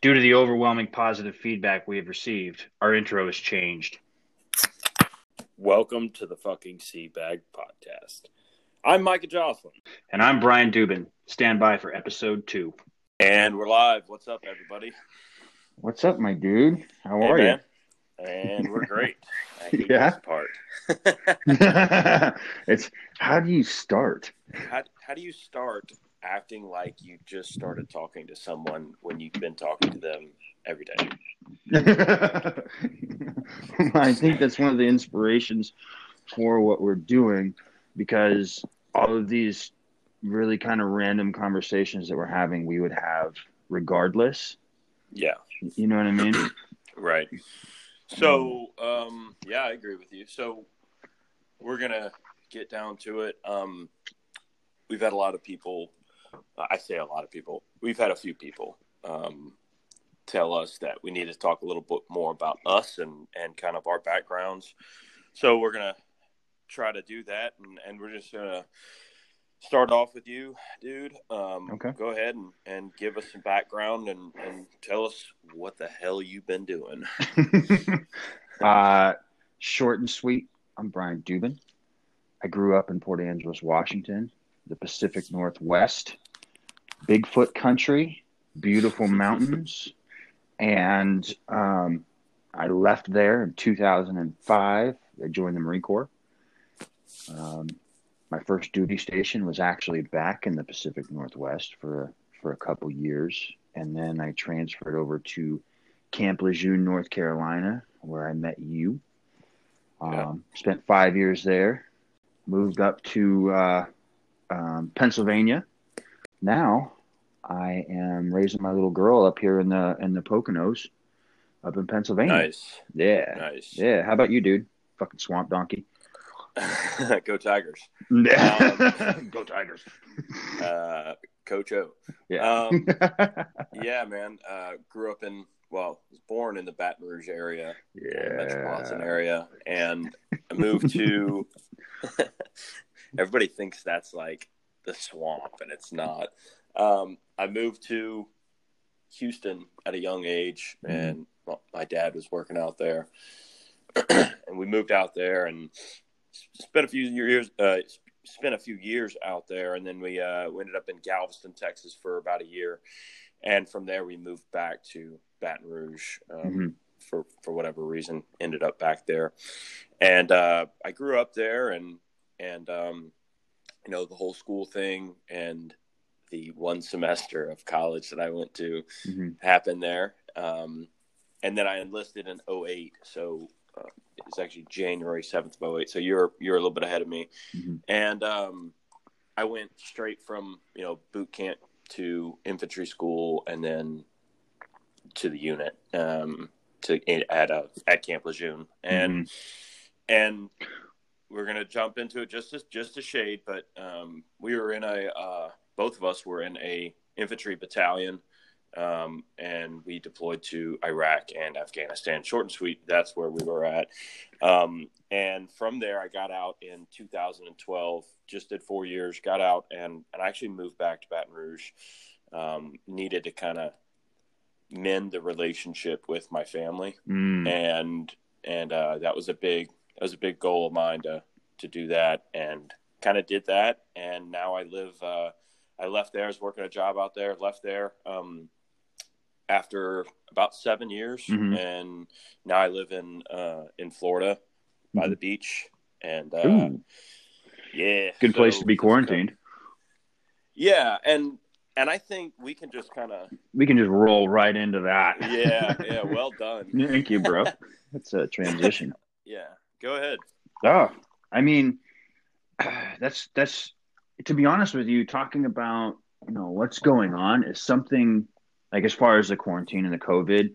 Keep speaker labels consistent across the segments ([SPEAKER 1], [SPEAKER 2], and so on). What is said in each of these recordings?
[SPEAKER 1] Due to the overwhelming positive feedback we have received, our intro has changed.
[SPEAKER 2] Welcome to the fucking Seabag Podcast. I'm Micah Jocelyn.
[SPEAKER 1] And I'm Brian Duben. Stand by for episode two.
[SPEAKER 2] And we're live. What's up, everybody?
[SPEAKER 3] What's up, my dude? How
[SPEAKER 2] Hey,
[SPEAKER 3] are
[SPEAKER 2] man. And we're great. I hate
[SPEAKER 3] Yeah.
[SPEAKER 2] this part.
[SPEAKER 3] it's how do you start?
[SPEAKER 2] how, how do you start acting like you just started talking to someone when you've been talking to them every day?
[SPEAKER 3] I think that's one of the inspirations for what we're doing because all of these really kind of random conversations that we're having, we would have regardless.
[SPEAKER 2] Yeah,
[SPEAKER 3] You know what I mean?
[SPEAKER 2] right. So, um, yeah, I agree with you. So, we're gonna get down to it. Um, we've had a lot of people. I say a lot of people. We've had a few people um, tell us that we need to talk a little bit more about us and and kind of our backgrounds. So we're gonna try to do that, and, and we're just gonna start off with you, dude. Um,
[SPEAKER 3] Okay.
[SPEAKER 2] Go ahead and, and give us some background and, and tell us what the hell you've been doing.
[SPEAKER 3] uh, short and sweet. I'm Brian Duben. I grew up in Port Angeles, Washington, the Pacific Northwest, Bigfoot country, beautiful mountains, and um, I left there in 2005. I joined the Marine Corps. Um, my first duty station was actually back in the Pacific Northwest for for a couple years, and then I transferred over to Camp Lejeune, North Carolina, where I met you. Um,
[SPEAKER 2] Yeah.
[SPEAKER 3] Spent five years there. Moved up to uh, um, Pennsylvania. Now I am raising my little girl up here in the in the Poconos, up in Pennsylvania.
[SPEAKER 2] Nice,
[SPEAKER 3] Yeah,
[SPEAKER 2] nice.
[SPEAKER 3] yeah. How about you, dude? Fucking swamp donkey.
[SPEAKER 2] Go Tigers,
[SPEAKER 3] Go Tigers.
[SPEAKER 2] uh, Coach O.
[SPEAKER 3] Yeah.
[SPEAKER 2] Um, yeah, man. Uh, grew up in well, was born in the Baton Rouge area, metropolitan area, and I moved to. everybody thinks that's like the swamp, and it's not. Um, I moved to Houston at a young age,
[SPEAKER 3] Mm-hmm.
[SPEAKER 2] and well, my dad was working out there, and we moved out there and spent a few years. Uh, spent a few years out there, and then we uh, we ended up in Galveston, Texas, for about a year, and from there we moved back to Baton Rouge. Um,
[SPEAKER 3] Mhm.
[SPEAKER 2] for for whatever reason ended up back there and uh, i grew up there and and um, you know the whole school thing and the one semester of college that i went to
[SPEAKER 3] Mhm.
[SPEAKER 2] happened there um, and then i enlisted in 08 so uh, it was actually january 7th of 08 so you're you're a little bit ahead of me
[SPEAKER 3] Mhm.
[SPEAKER 2] and um, i went straight from you know boot camp to infantry school and then to the unit um, to at uh, at Camp Lejeune, and and we're gonna jump into it just as just a shade, but um, we were in a uh, both of us were in a infantry battalion, um, and we deployed to Iraq and Afghanistan. Short and sweet, that's where we were at. Um, and from there, I got out in 2012. Just did four years, got out, and and I actually moved back to Baton Rouge. Um, needed to kind of mend the relationship with my family
[SPEAKER 3] Mm.
[SPEAKER 2] and and uh, that was a big that was a big goal of mine to to do that and kind of did that and now I live uh, I left there I was working a job out there left there um, after about seven years
[SPEAKER 3] Mhm.
[SPEAKER 2] and now I live in uh, in Florida by
[SPEAKER 3] Mhm.
[SPEAKER 2] the beach and uh, yeah
[SPEAKER 3] good place to be quarantined.
[SPEAKER 2] yeah and and I think we can just kind of
[SPEAKER 3] We can just roll right into that.
[SPEAKER 2] yeah yeah well done
[SPEAKER 3] Thank you, bro. That's a transition.
[SPEAKER 2] yeah go ahead.
[SPEAKER 3] Oh, I mean, that's that's to be honest with you, talking about you know what's going on is something like as far as the quarantine and the COVID,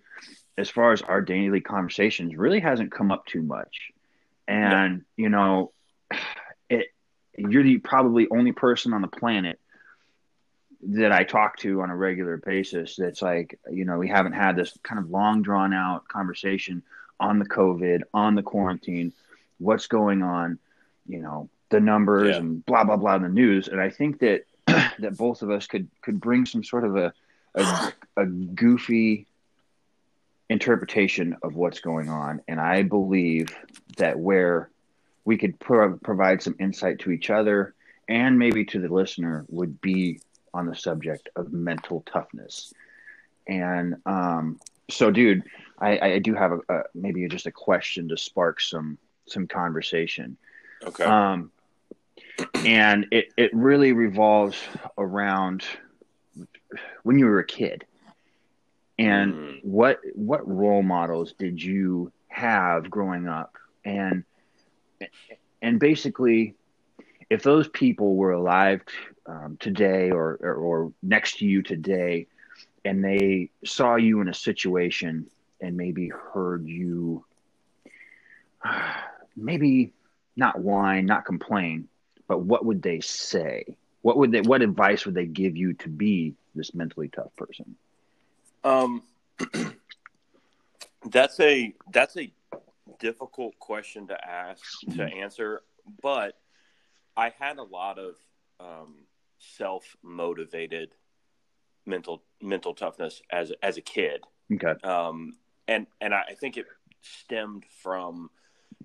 [SPEAKER 3] as far as our daily conversations, really hasn't come up too much. And you know, it you're the probably only person on the planet that I talk to on a regular basis that's like, you know, we haven't had this kind of long drawn out conversation on the COVID, on the quarantine, what's going on, you know, the numbers
[SPEAKER 2] Yeah.
[SPEAKER 3] and blah blah blah in the news. And I think that that both of us could could bring some sort of a a, a goofy interpretation of what's going on. And I believe that where we could pro- provide some insight to each other and maybe to the listener would be on the subject of mental toughness. And um, so, dude, I, I do have a, a, maybe just a question to spark some some conversation.
[SPEAKER 2] Okay.
[SPEAKER 3] Um, and it, it really revolves around when you were a kid and
[SPEAKER 2] Mm.
[SPEAKER 3] what what role models did you have growing up and and basically if those people were alive um, today or, or or next to you today and they saw you in a situation and maybe heard you maybe not whine not complain but what would they say? What would they what advice would they give you to be this mentally tough person?
[SPEAKER 2] Um, that's a that's a difficult question to ask to answer, but I had a lot of um, self motivated mental mental toughness as as a kid,
[SPEAKER 3] okay.
[SPEAKER 2] Um, and and I think it stemmed from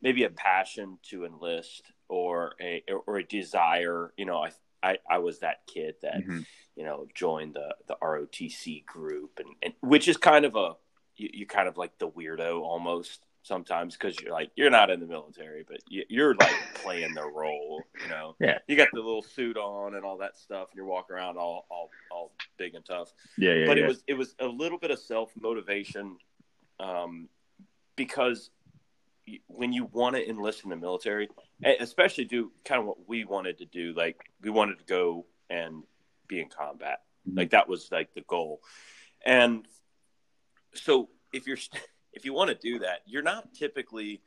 [SPEAKER 2] maybe a passion to enlist or a or a desire. You know, I I, I was that kid that
[SPEAKER 3] Mhm.
[SPEAKER 2] you know joined the the ROTC group, and, and which is kind of a you, you kind of like the weirdo almost sometimes because you're like you're not in the military, but you, you're like playing the role. You know,
[SPEAKER 3] Yeah.
[SPEAKER 2] You got the little suit on and all that stuff, and you're walking around all all all big and tough
[SPEAKER 3] yeah yeah
[SPEAKER 2] but
[SPEAKER 3] yeah.
[SPEAKER 2] it was it was a little bit of self motivation, um, because when you want to enlist in the military, especially do kind of what we wanted to do, like we wanted to go and be in combat,
[SPEAKER 3] Mhm.
[SPEAKER 2] like that was like the goal, and so if you're if you want to do that, you're not typically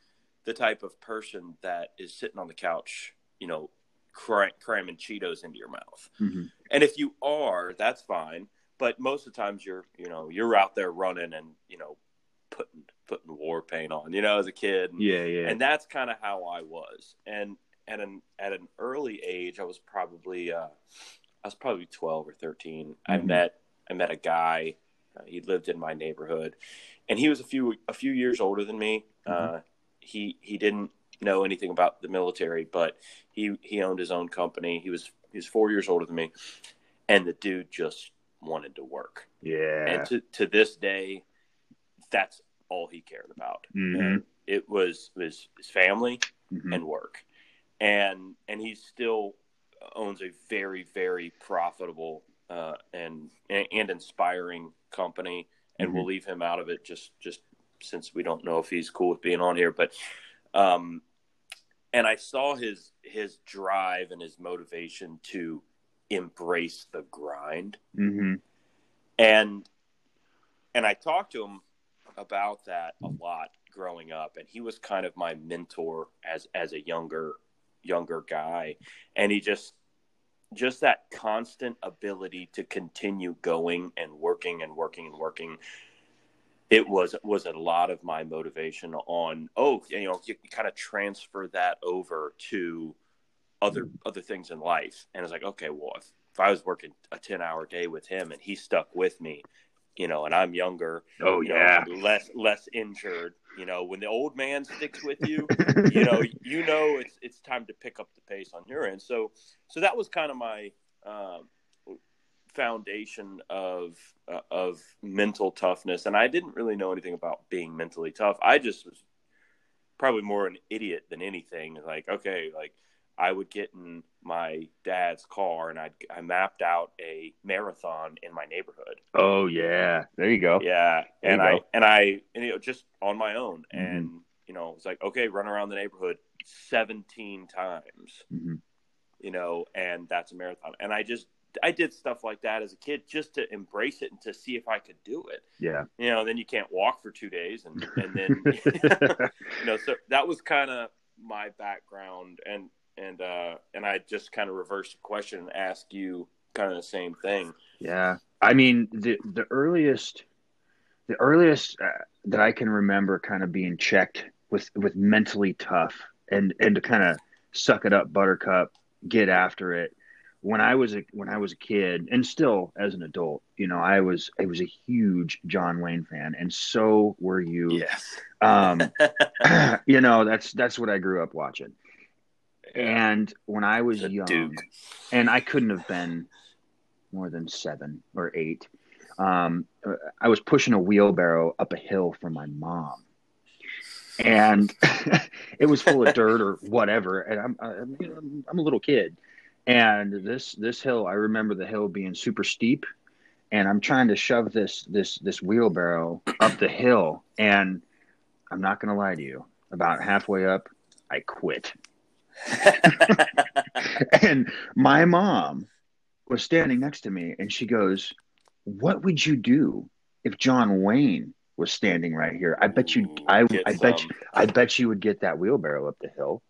[SPEAKER 2] the type of person that is sitting on the couch, you know, cram- cramming Cheetos into your mouth.
[SPEAKER 3] Mhm.
[SPEAKER 2] And if you are, that's fine. But most of the times you're, you know, you're out there running and, you know, putting putting war paint on, you know, as a kid. And,
[SPEAKER 3] yeah yeah
[SPEAKER 2] and that's kind of how I was. And at an at an early age, I was probably uh, I was probably twelve or 13 I
[SPEAKER 3] Mhm.
[SPEAKER 2] met I met a guy. Uh, he lived in my neighborhood, and he was a few a few years older than me. Uh, he he didn't know anything about the military, but he he owned his own company. He was he was four years older than me, and the dude just wanted to work.
[SPEAKER 3] yeah
[SPEAKER 2] And to to this day, that's all he cared about.
[SPEAKER 3] Mhm.
[SPEAKER 2] It was was his family
[SPEAKER 3] Mhm.
[SPEAKER 2] and work, and and he still owns a very very profitable uh, and and inspiring company, and we'll leave him out of it just just since we don't know if he's cool with being on here, but um, and I saw his his drive and his motivation to embrace the grind
[SPEAKER 3] Mhm.
[SPEAKER 2] and and I talked to him about that a lot growing up and he was kind of my mentor as as a younger younger guy. And he just just that constant ability to continue going and working and working and working it was was a lot of my motivation on oh you know you, kind of transfer that over to other other things in life. And it's like okay well if, if i was working a 10 hour day with him and he stuck with me you know and i'm younger
[SPEAKER 3] oh
[SPEAKER 2] you know,
[SPEAKER 3] yeah.
[SPEAKER 2] less less injured you know when the old man sticks with you you know you know it's it's time to pick up the pace on your end. So so that was kind of my um, foundation of uh, of mental toughness. And i didn't really know anything about being mentally tough. I just was probably more an idiot than anything. Like okay like i would get in my dad's car and i i mapped out a marathon in my neighborhood
[SPEAKER 3] oh yeah there you go
[SPEAKER 2] yeah,
[SPEAKER 3] There
[SPEAKER 2] and I
[SPEAKER 3] go.
[SPEAKER 2] and I and, you know just on my own,
[SPEAKER 3] Mhm.
[SPEAKER 2] and you know it's like okay, run around the neighborhood seventeen times,
[SPEAKER 3] Mhm.
[SPEAKER 2] you know, and that's a marathon. And I just I did stuff like that as a kid just to embrace it and to see if I could do it.
[SPEAKER 3] yeah
[SPEAKER 2] You know, then you can't walk for two days, and and then you know, so that was kind of my background, and and uh and I just kind of reversed the question and asked you kind of the same thing.
[SPEAKER 3] Yeah, I mean the the earliest, the earliest uh, that I can remember, kind of being checked with with mentally tough and and to kind of suck it up, Buttercup, get after it, when I was a when I was a kid, and still as an adult, you know, I was I was a huge John Wayne fan, and so were you.
[SPEAKER 2] Yes.
[SPEAKER 3] Um, you know, that's that's what I grew up watching. And when I was
[SPEAKER 2] The
[SPEAKER 3] young,
[SPEAKER 2] Duke.
[SPEAKER 3] and I couldn't have been more than seven or eight, um, I was pushing a wheelbarrow up a hill for my mom, and it was full of dirt or whatever. And I'm I'm, I'm a little kid, and this this hill, I remember the hill being super steep, and I'm trying to shove this this this wheelbarrow up the hill, and I'm not gonna lie to you, about halfway up, I quit. and my mom was standing next to me and she goes, What would you do if John Wayne was standing right here? I bet you I, I bet you, I bet you would get that wheelbarrow up the hill.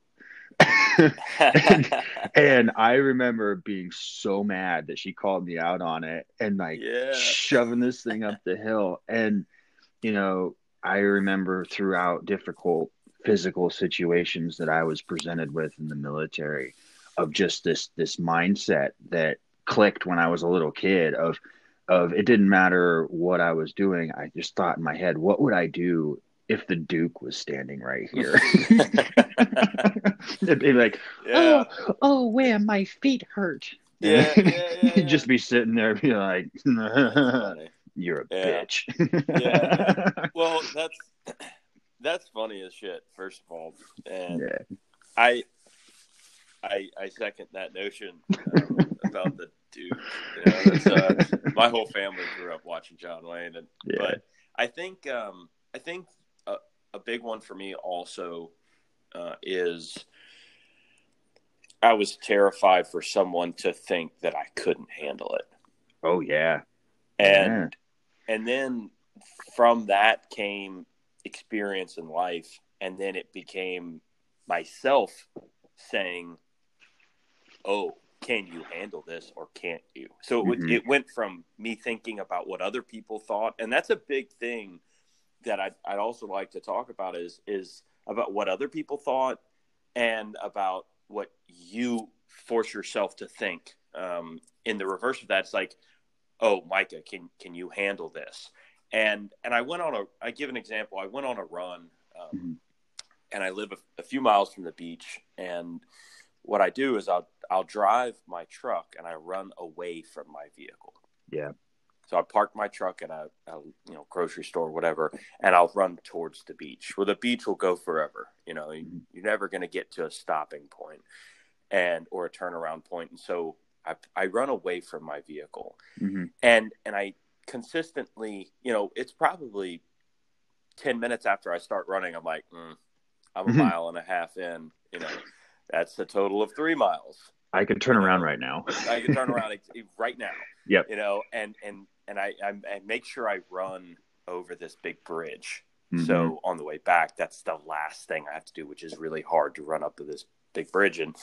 [SPEAKER 3] and, and I remember being so mad that she called me out on it and like
[SPEAKER 2] yeah.
[SPEAKER 3] shoving this thing up the hill. And, you know, I remember throughout difficult physical situations that I was presented with in the military of just this this mindset that clicked when I was a little kid of of it didn't matter what I was doing. I just thought in my head, what would I do if the Duke was standing right here? It'd be like,
[SPEAKER 2] Yeah.
[SPEAKER 3] oh, oh, man, my feet hurt.
[SPEAKER 2] Yeah, yeah, yeah,
[SPEAKER 3] You'd just be sitting there, be like, "You're a
[SPEAKER 2] Yeah.
[SPEAKER 3] bitch."
[SPEAKER 2] Yeah. Well, that's that's funny as shit. First of all, and
[SPEAKER 3] yeah.
[SPEAKER 2] I, I, I second that notion um, about the Duke. You know, uh, my whole family grew up watching John Wayne, and
[SPEAKER 3] Yeah.
[SPEAKER 2] but I think um, I think a, a big one for me also uh, is I was terrified for someone to think that I couldn't handle it,
[SPEAKER 3] Oh yeah.
[SPEAKER 2] and and then from that came experience in life, and then it became myself saying, "Oh." Can you handle this or can't you? So it, would-
[SPEAKER 3] Mhm.
[SPEAKER 2] it went from me thinking about what other people thought, and that's a big thing that I'd, I'd also like to talk about is is about what other people thought and about what you force yourself to think. Um, in the reverse of that, it's like, oh, Micah, can can you handle this? And and I went on a I give an example. I went on a run, um,
[SPEAKER 3] Mhm.
[SPEAKER 2] and I live a, a few miles from the beach. And what I do is I'll I'll drive my truck and I run away from my vehicle.
[SPEAKER 3] Yeah.
[SPEAKER 2] So I park my truck at a, a you know grocery store, or whatever, and I'll run towards the beach. Well, the beach will go forever. You know,
[SPEAKER 3] Mhm.
[SPEAKER 2] you're never going to get to a stopping point and or a turnaround point. And so I I run away from my vehicle,
[SPEAKER 3] hmm
[SPEAKER 2] and and I consistently, you know, it's probably ten minutes after I start running, I'm like, mm, I'm a
[SPEAKER 3] Mhm.
[SPEAKER 2] mile and a half in. You know, that's a total of three miles.
[SPEAKER 3] I could turn around right now.
[SPEAKER 2] I can turn around right now.
[SPEAKER 3] Yep.
[SPEAKER 2] You know, and and and I, I I make sure I run over this big bridge.
[SPEAKER 3] Mhm.
[SPEAKER 2] So on the way back, that's the last thing I have to do, which is really hard to run up to this big bridge and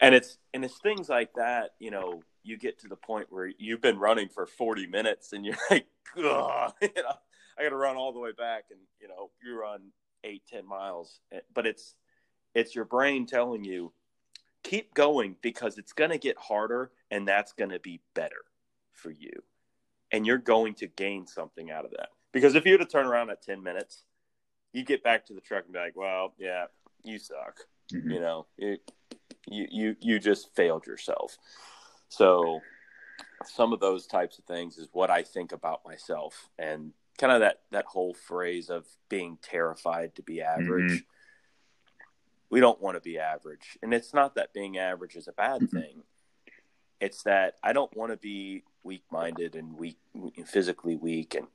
[SPEAKER 2] and it's and it's things like that. You know, you get to the point where you've been running for forty minutes and you're like, Ugh, you know, I got to run all the way back, and you know, you run eight ten miles, but it's it's your brain telling you keep going because it's going to get harder and that's going to be better for you. And you're going to gain something out of that. Because if you were to turn around at 10 minutes you get back to the truck and be like well yeah you suck
[SPEAKER 3] Mhm.
[SPEAKER 2] you know? You, you you you just failed yourself so some of those types of things is what i think about myself and kind of that that whole phrase of being terrified to be average. We don't want to be average. And it's not that being average is a bad
[SPEAKER 3] Mhm.
[SPEAKER 2] thing. It's that i don't want to be weak-minded and weak physically weak and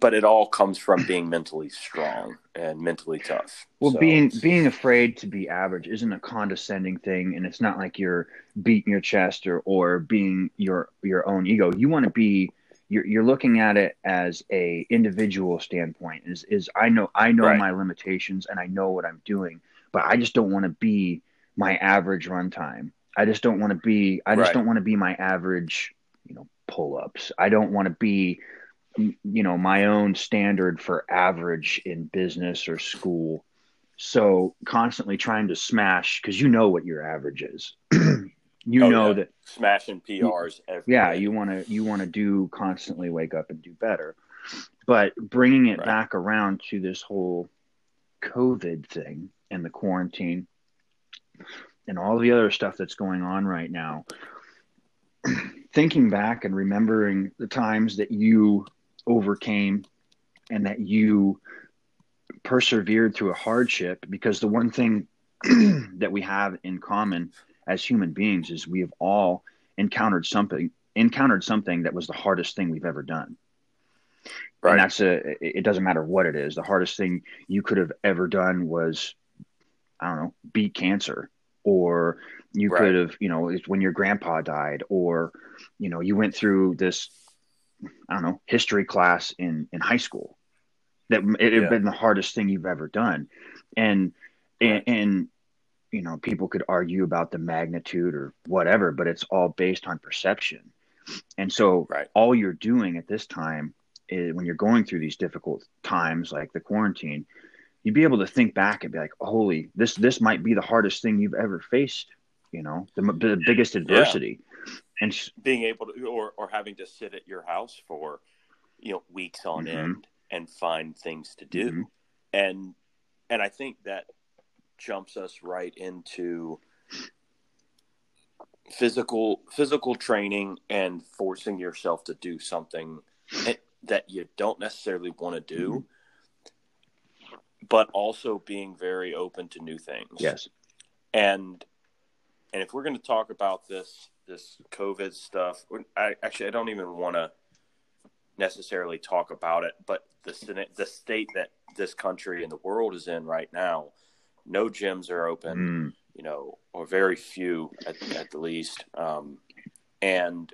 [SPEAKER 2] but it all comes from being mentally strong and mentally tough
[SPEAKER 3] Well,
[SPEAKER 2] So-
[SPEAKER 3] being being afraid to be average isn't a condescending thing, and it's not like you're beating your chest or or being your your own ego. You want to be you're you're looking at it as a individual standpoint. Is is I know I know
[SPEAKER 2] Right.
[SPEAKER 3] my limitations and I know what I'm doing, but I just don't want to be my average runtime. I just don't want to be. I just
[SPEAKER 2] Right.
[SPEAKER 3] don't want to be my average. You know, pull ups. I don't want to be you know my own standard for average in business or school so constantly trying to smash because you know what your average is you
[SPEAKER 2] Oh,
[SPEAKER 3] know
[SPEAKER 2] yeah.
[SPEAKER 3] that
[SPEAKER 2] smashing PRs. Every
[SPEAKER 3] yeah
[SPEAKER 2] day.
[SPEAKER 3] you want to you want to do constantly wake up and do better but bringing it
[SPEAKER 2] Right.
[SPEAKER 3] back around to this whole covid thing and the quarantine and all the other stuff that's going on right now thinking back and remembering the times that you overcame and that you persevered through a hardship because the one thing that we have in common as human beings is we have all encountered something encountered something that was the hardest thing we've ever done
[SPEAKER 2] Right.
[SPEAKER 3] and that's a it doesn't matter what it is the hardest thing you could have ever done was i don't know beat cancer or you
[SPEAKER 2] Right.
[SPEAKER 3] could have you know it's when your grandpa died or you know you went through this i don't know history class in in high school. That it had
[SPEAKER 2] Yeah.
[SPEAKER 3] been the hardest thing you've ever done. And and, and you know people could argue about the magnitude or whatever but it's all based on perception. And so
[SPEAKER 2] Right.
[SPEAKER 3] all you're doing at this time is when you're going through these difficult times like the quarantine you'd be able to think back and be like holy this this might be the hardest thing you've ever faced you know the, the biggest adversity and s-
[SPEAKER 2] being able to or, or having to sit at your house for you know weeks on
[SPEAKER 3] Mhm.
[SPEAKER 2] end and find things to do
[SPEAKER 3] Mhm.
[SPEAKER 2] and and i think that jumps us right into physical physical training and forcing yourself to do something that- that you don't necessarily want to do but also being very open to new things
[SPEAKER 3] yes
[SPEAKER 2] and and if we're going to talk about this this covid stuff. I, actually i don't even want to necessarily talk about it but the the state that this country and the world is in right now no gyms are open
[SPEAKER 3] Mm.
[SPEAKER 2] you know or very few at, at the least. Um, and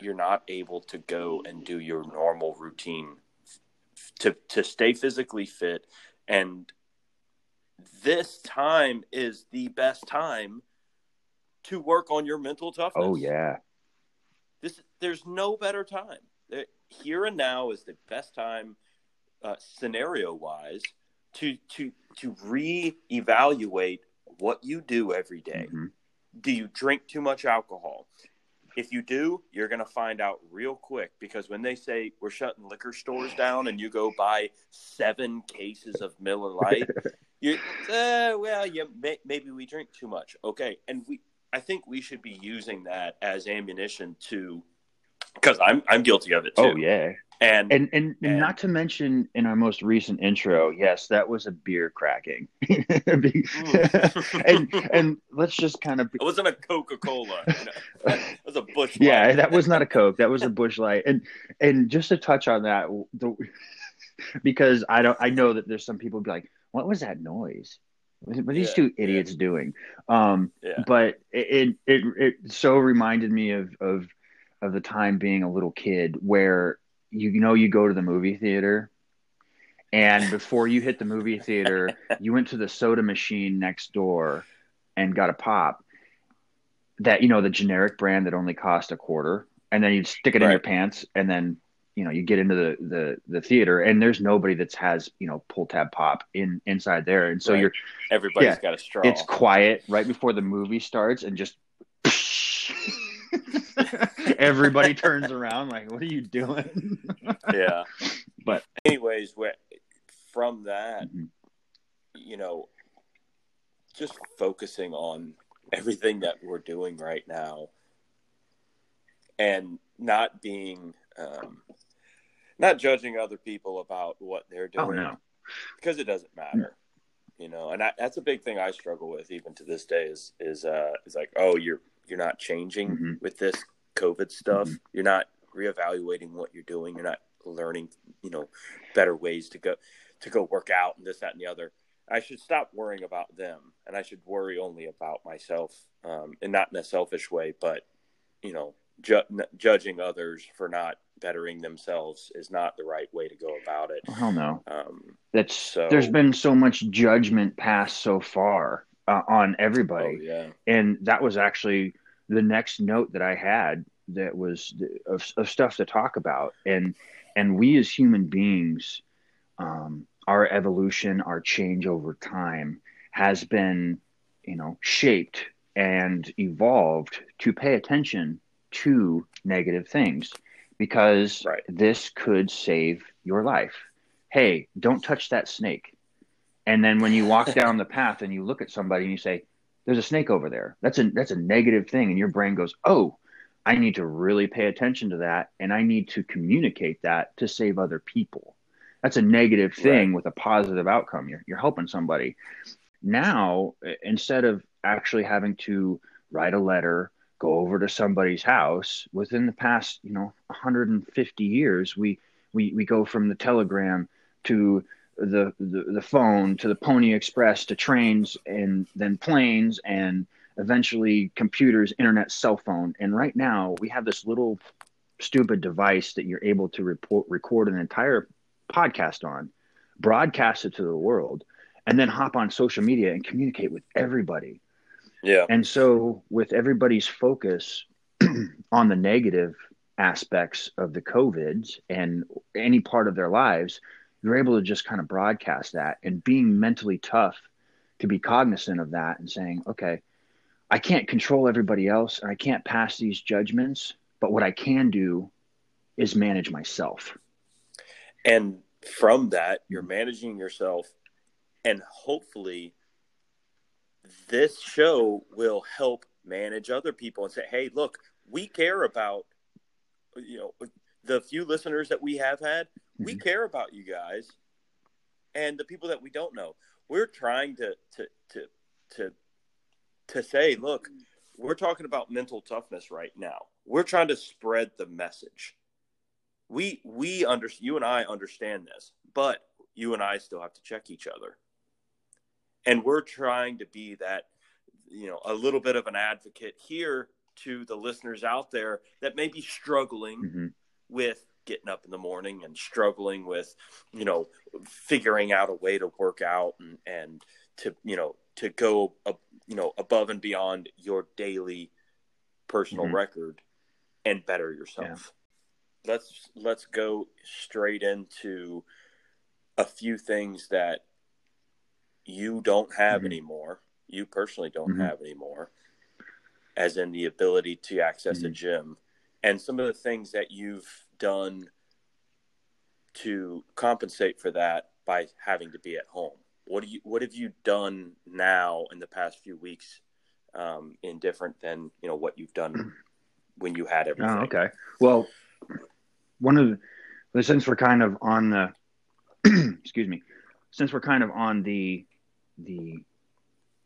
[SPEAKER 2] you're not able to go and do your normal routine to to stay physically fit. And this time is the best time to work on your mental toughness.
[SPEAKER 3] oh yeah
[SPEAKER 2] This there's no better time. Here and now is the best time, uh, scenario wise, to to to reevaluate what you do every day.
[SPEAKER 3] Mhm.
[SPEAKER 2] Do you drink too much alcohol? If you do, you're going to find out real quick because when they say we're shutting liquor stores down and you go buy seven cases of Miller Lite, you uh, well, yeah, may, maybe we drink too much. Okay, and we, I think we should be using that as ammunition to, because I'm I'm guilty of it oh, too.
[SPEAKER 3] oh yeah
[SPEAKER 2] and,
[SPEAKER 3] and, and and not to mention in our most recent intro yes that was a beer cracking mm. and and let's just kind of be...
[SPEAKER 2] it wasn't a Coca Cola. You know? It was a Busch.
[SPEAKER 3] yeah that was not a coke that was a Busch Light and and just to touch on that the, because i don't i know that there's some people be like what was that noise what are these
[SPEAKER 2] Yeah,
[SPEAKER 3] two
[SPEAKER 2] yeah.
[SPEAKER 3] idiots doing um
[SPEAKER 2] Yeah.
[SPEAKER 3] but it, it it it so reminded me of of of the time being a little kid where you know you go to the movie theater and before you hit the movie theater you went to the soda machine next door and got a pop that you know the generic brand that only cost a quarter and then you'd stick it in your pants and then you know you get into the the the theater and there's nobody that has you know pull tab pop in inside there and so
[SPEAKER 2] Right.
[SPEAKER 3] you're
[SPEAKER 2] Everybody's
[SPEAKER 3] Yeah.
[SPEAKER 2] got a straw.
[SPEAKER 3] it's quiet right before the movie starts and just everybody turns around like what are you doing
[SPEAKER 2] yeah.
[SPEAKER 3] But-
[SPEAKER 2] anyways, from that,
[SPEAKER 3] Mhm.
[SPEAKER 2] you know, just focusing on everything that we're doing right now, and not being, um, not judging other people about what they're doing.
[SPEAKER 3] oh no
[SPEAKER 2] because it doesn't matter you know and I, that's a big thing i struggle with even to this day is is uh is like oh you're you're not changing
[SPEAKER 3] Mhm.
[SPEAKER 2] with this covid stuff
[SPEAKER 3] Mhm.
[SPEAKER 2] you're not reevaluating what you're doing you're not learning you know better ways to go to go work out and this that and the other i should stop worrying about them and i should worry only about myself um and not in a selfish way but you know ju- n- judging others for not bettering themselves is not the right way to go about it.
[SPEAKER 3] Hell no.
[SPEAKER 2] Um
[SPEAKER 3] that's
[SPEAKER 2] So-
[SPEAKER 3] there's been so much judgment passed so far uh, on everybody.
[SPEAKER 2] Oh yeah,
[SPEAKER 3] and that was actually the next note that I had that was of, of stuff to talk about. And and we as human beings um, our evolution our change over time has been you know shaped and evolved to pay attention to negative things because
[SPEAKER 2] Right.
[SPEAKER 3] this could save your life. Hey, don't touch that snake. And then when you walk down the path and you look at somebody and you say, "There's a snake over there," that's a that's a negative thing, and your brain goes, "Oh, I need to really pay attention to that, and I need to communicate that to save other people." That's a negative thing with a positive outcome. You're you're helping somebody. Now, instead of actually having to write a letter, go over to somebody's house, within the past, you know, 150 years, we we we go from the telegram to the, the the phone to the Pony Express to trains and then planes and eventually computers, internet, cell phone. And right now we have this little stupid device that you're able to report, record an entire podcast on, broadcast it to the world, and then hop on social media and communicate with everybody.
[SPEAKER 2] Yeah.
[SPEAKER 3] And so, with everybody's focus on the negative aspects of the COVIDs and any part of their lives, you're able to just kind of broadcast that and being mentally tough to be cognizant of that and saying, okay, I can't control everybody else and I can't pass these judgments, but what I can do is manage myself.
[SPEAKER 2] And from that, you're managing yourself, and hopefully, this show will help manage other people and say, "Hey, look, we care about you know the few listeners that we have had. We mm-hmm. care about you guys, and the people that we don't know. We're trying to to to to to say, look, we're talking about mental toughness right now. We're trying to spread the message." we we under you and I understand this, but you and I still have to check each other. And we're trying to be that, you know, a little bit of an advocate here to the listeners out there that may be struggling
[SPEAKER 3] Mm-hmm.
[SPEAKER 2] with getting up in the morning and struggling with, you know, figuring out a way to work out and, and to, you know, to go, uh, you know, above and beyond your daily personal
[SPEAKER 3] Mhm.
[SPEAKER 2] record and better yourself. Let's let's go straight into a few things that you don't have
[SPEAKER 3] Mhm.
[SPEAKER 2] anymore. You personally don't
[SPEAKER 3] Mhm.
[SPEAKER 2] have anymore, as in the ability to access a
[SPEAKER 3] Mhm.
[SPEAKER 2] gym, and some of the things that you've done to compensate for that by having to be at home. What do you What have you done now in the past few weeks, um, in different than you know what you've done when you had everything?
[SPEAKER 3] Oh, okay. Well, one of the since we're kind of on the excuse me, since we're kind of on the the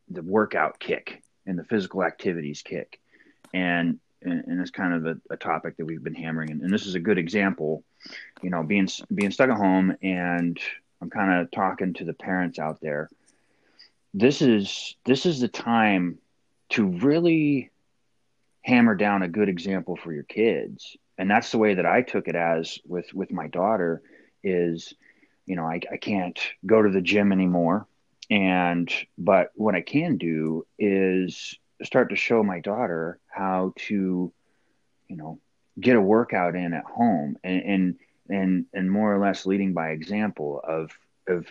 [SPEAKER 3] the workout kick and the physical activities kick, and and, and it's kind of a, a topic that we've been hammering, and, and this is a good example. You know, being being stuck at home, and I'm kind of talking to the parents out there. This is this is the time to really hammer down a good example for your kids and that's the way that i took it as with with my daughter is you know I, I can't go to the gym anymore and but what i can do is start to show my daughter how to you know get a workout in at home and and and, and more or less leading by example of of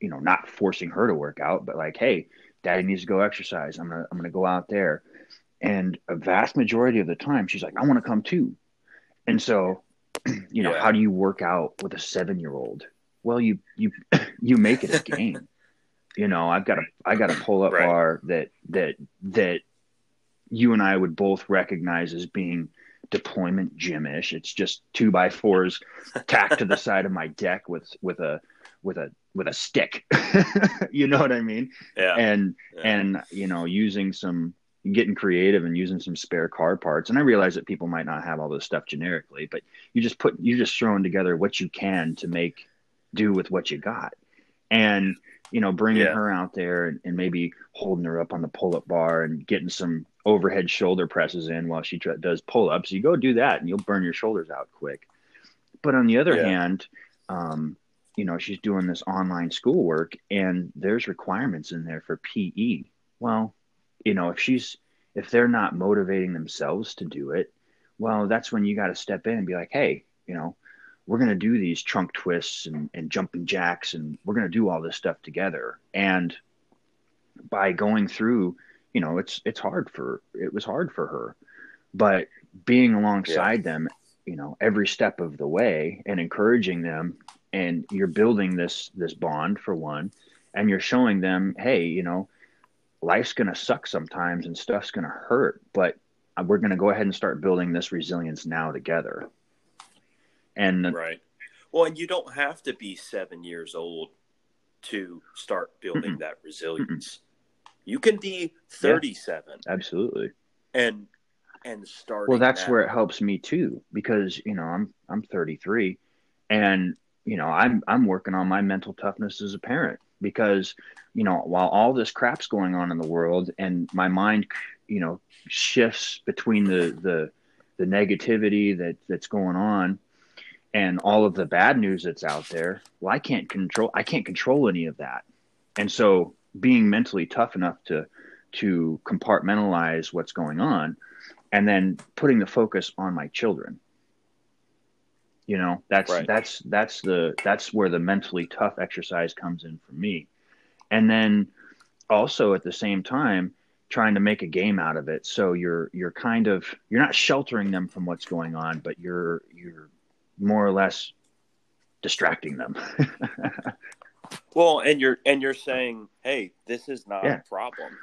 [SPEAKER 3] you know not forcing her to work out but like hey daddy needs to go exercise. I'm gonna i'm gonna go out there. And a vast majority of the time she's like i want to come too. And so you know
[SPEAKER 2] Yeah.
[SPEAKER 3] how do you work out with a seven year old well you you you make it a game you know i've got a i got a pull up
[SPEAKER 2] Right.
[SPEAKER 3] bar that that that you and i would both recognize as being deployment gymish. It's just two by fours tacked to the side of my deck with with a with a with a stick. You know what i mean?
[SPEAKER 2] Yeah,
[SPEAKER 3] and
[SPEAKER 2] yeah.
[SPEAKER 3] and you know using some getting creative and using some spare car parts. And i realize that people might not have all this stuff generically but you just put you're just throwing together what you can to make do with what you got. And you know bringing
[SPEAKER 2] Yeah.
[SPEAKER 3] her out there and, and maybe holding her up on the pull-up bar and getting some overhead shoulder presses in while she tr- does pull-ups you go do that and you'll burn your shoulders out quick but on the other
[SPEAKER 2] Yeah.
[SPEAKER 3] hand um, you know she's doing this online schoolwork and there's requirements in there for pe well you know if she's if they're not motivating themselves to do it well that's when you got to step in and be like hey you know we're going to do these trunk twists and, and jumping jacks and we're going to do all this stuff together and by going through you know, it's it's hard for it was hard for her, but being alongside yeah. them, you know, every step of the way and encouraging them, and you're building this this bond for one, and you're showing them, hey, you know, life's gonna suck sometimes and stuff's gonna hurt, but we're gonna go ahead and start building this resilience now together. And
[SPEAKER 2] right. Well, and you don't have to be seven years old to start building Mm-mm. that resilience. Mm-mm. You can be 37.
[SPEAKER 3] Yeah, absolutely.
[SPEAKER 2] And and start
[SPEAKER 3] Well, that's now. where it helps me too because, you know, I'm I'm 33 and you know, I'm I'm working on my mental toughness as a parent because, you know, while all this crap's going on in the world and my mind, you know, shifts between the the the negativity that that's going on and all of the bad news that's out there well i can't control i can't control any of that. And so being mentally tough enough to to compartmentalize what's going on and then putting the focus on my children. You know that's right. that's that's the that's where the mentally tough exercise comes in for me. And then also at the same time trying to make a game out of it. So you're you're kind of you're not sheltering them from what's going on but you're you're more or less distracting them.
[SPEAKER 2] well, and you're and you're saying, hey, this is not yeah. a problem,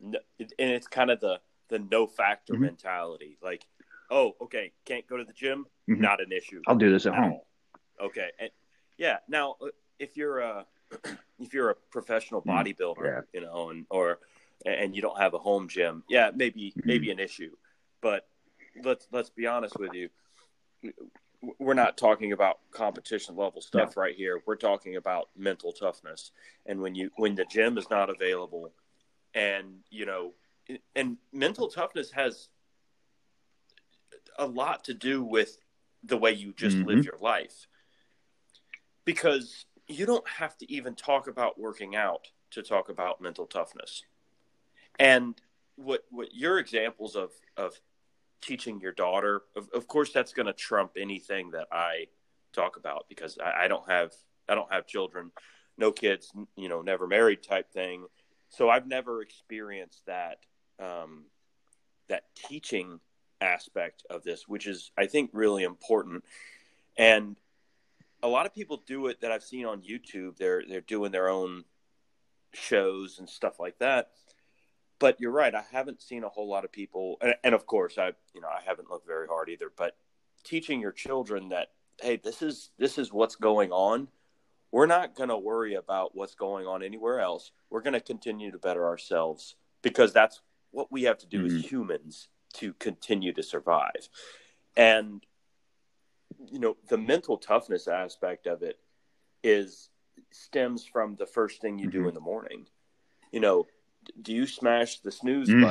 [SPEAKER 2] and it's kind of the the no factor mm-hmm. mentality. Like, oh, okay, can't go to the gym, mm-hmm. not an issue.
[SPEAKER 3] I'll do this at home.
[SPEAKER 2] Okay, and yeah, now uh, if you're a if you're a professional mm-hmm. bodybuilder, yeah. you know, and or and you don't have a home gym, yeah, maybe mm-hmm. maybe an issue. But let's let's be honest with you we're not talking about competition level stuff no. right here. We're talking about mental toughness. And when you when the gym is not available, and you know, and mental toughness has a lot to do with the way you just mm-hmm. live your life. Because you don't have to even talk about working out to talk about mental toughness. And what what your examples of of teaching your daughter. Of, of course, that's going to trump anything that I talk about because I, I, don't have I don't have children, no kids, you know, never married type thing. So I've never experienced that um, that teaching aspect of this, which is I think really important. And a lot of people do it that I've seen on YouTube. They're they're doing their own shows and stuff like that but you're right. I haven't seen a whole lot of people, and, and, of course, I you know I haven't looked very hard either. But teaching your children that hey, this is this is what's going on. We're not going to worry about what's going on anywhere else. We're going to continue to better ourselves because that's what we have to do mm-hmm. as humans to continue to survive. And you know, the mental toughness aspect of it is stems from the first thing you mm-hmm. do in the morning. You know, do you smash the snooze mm.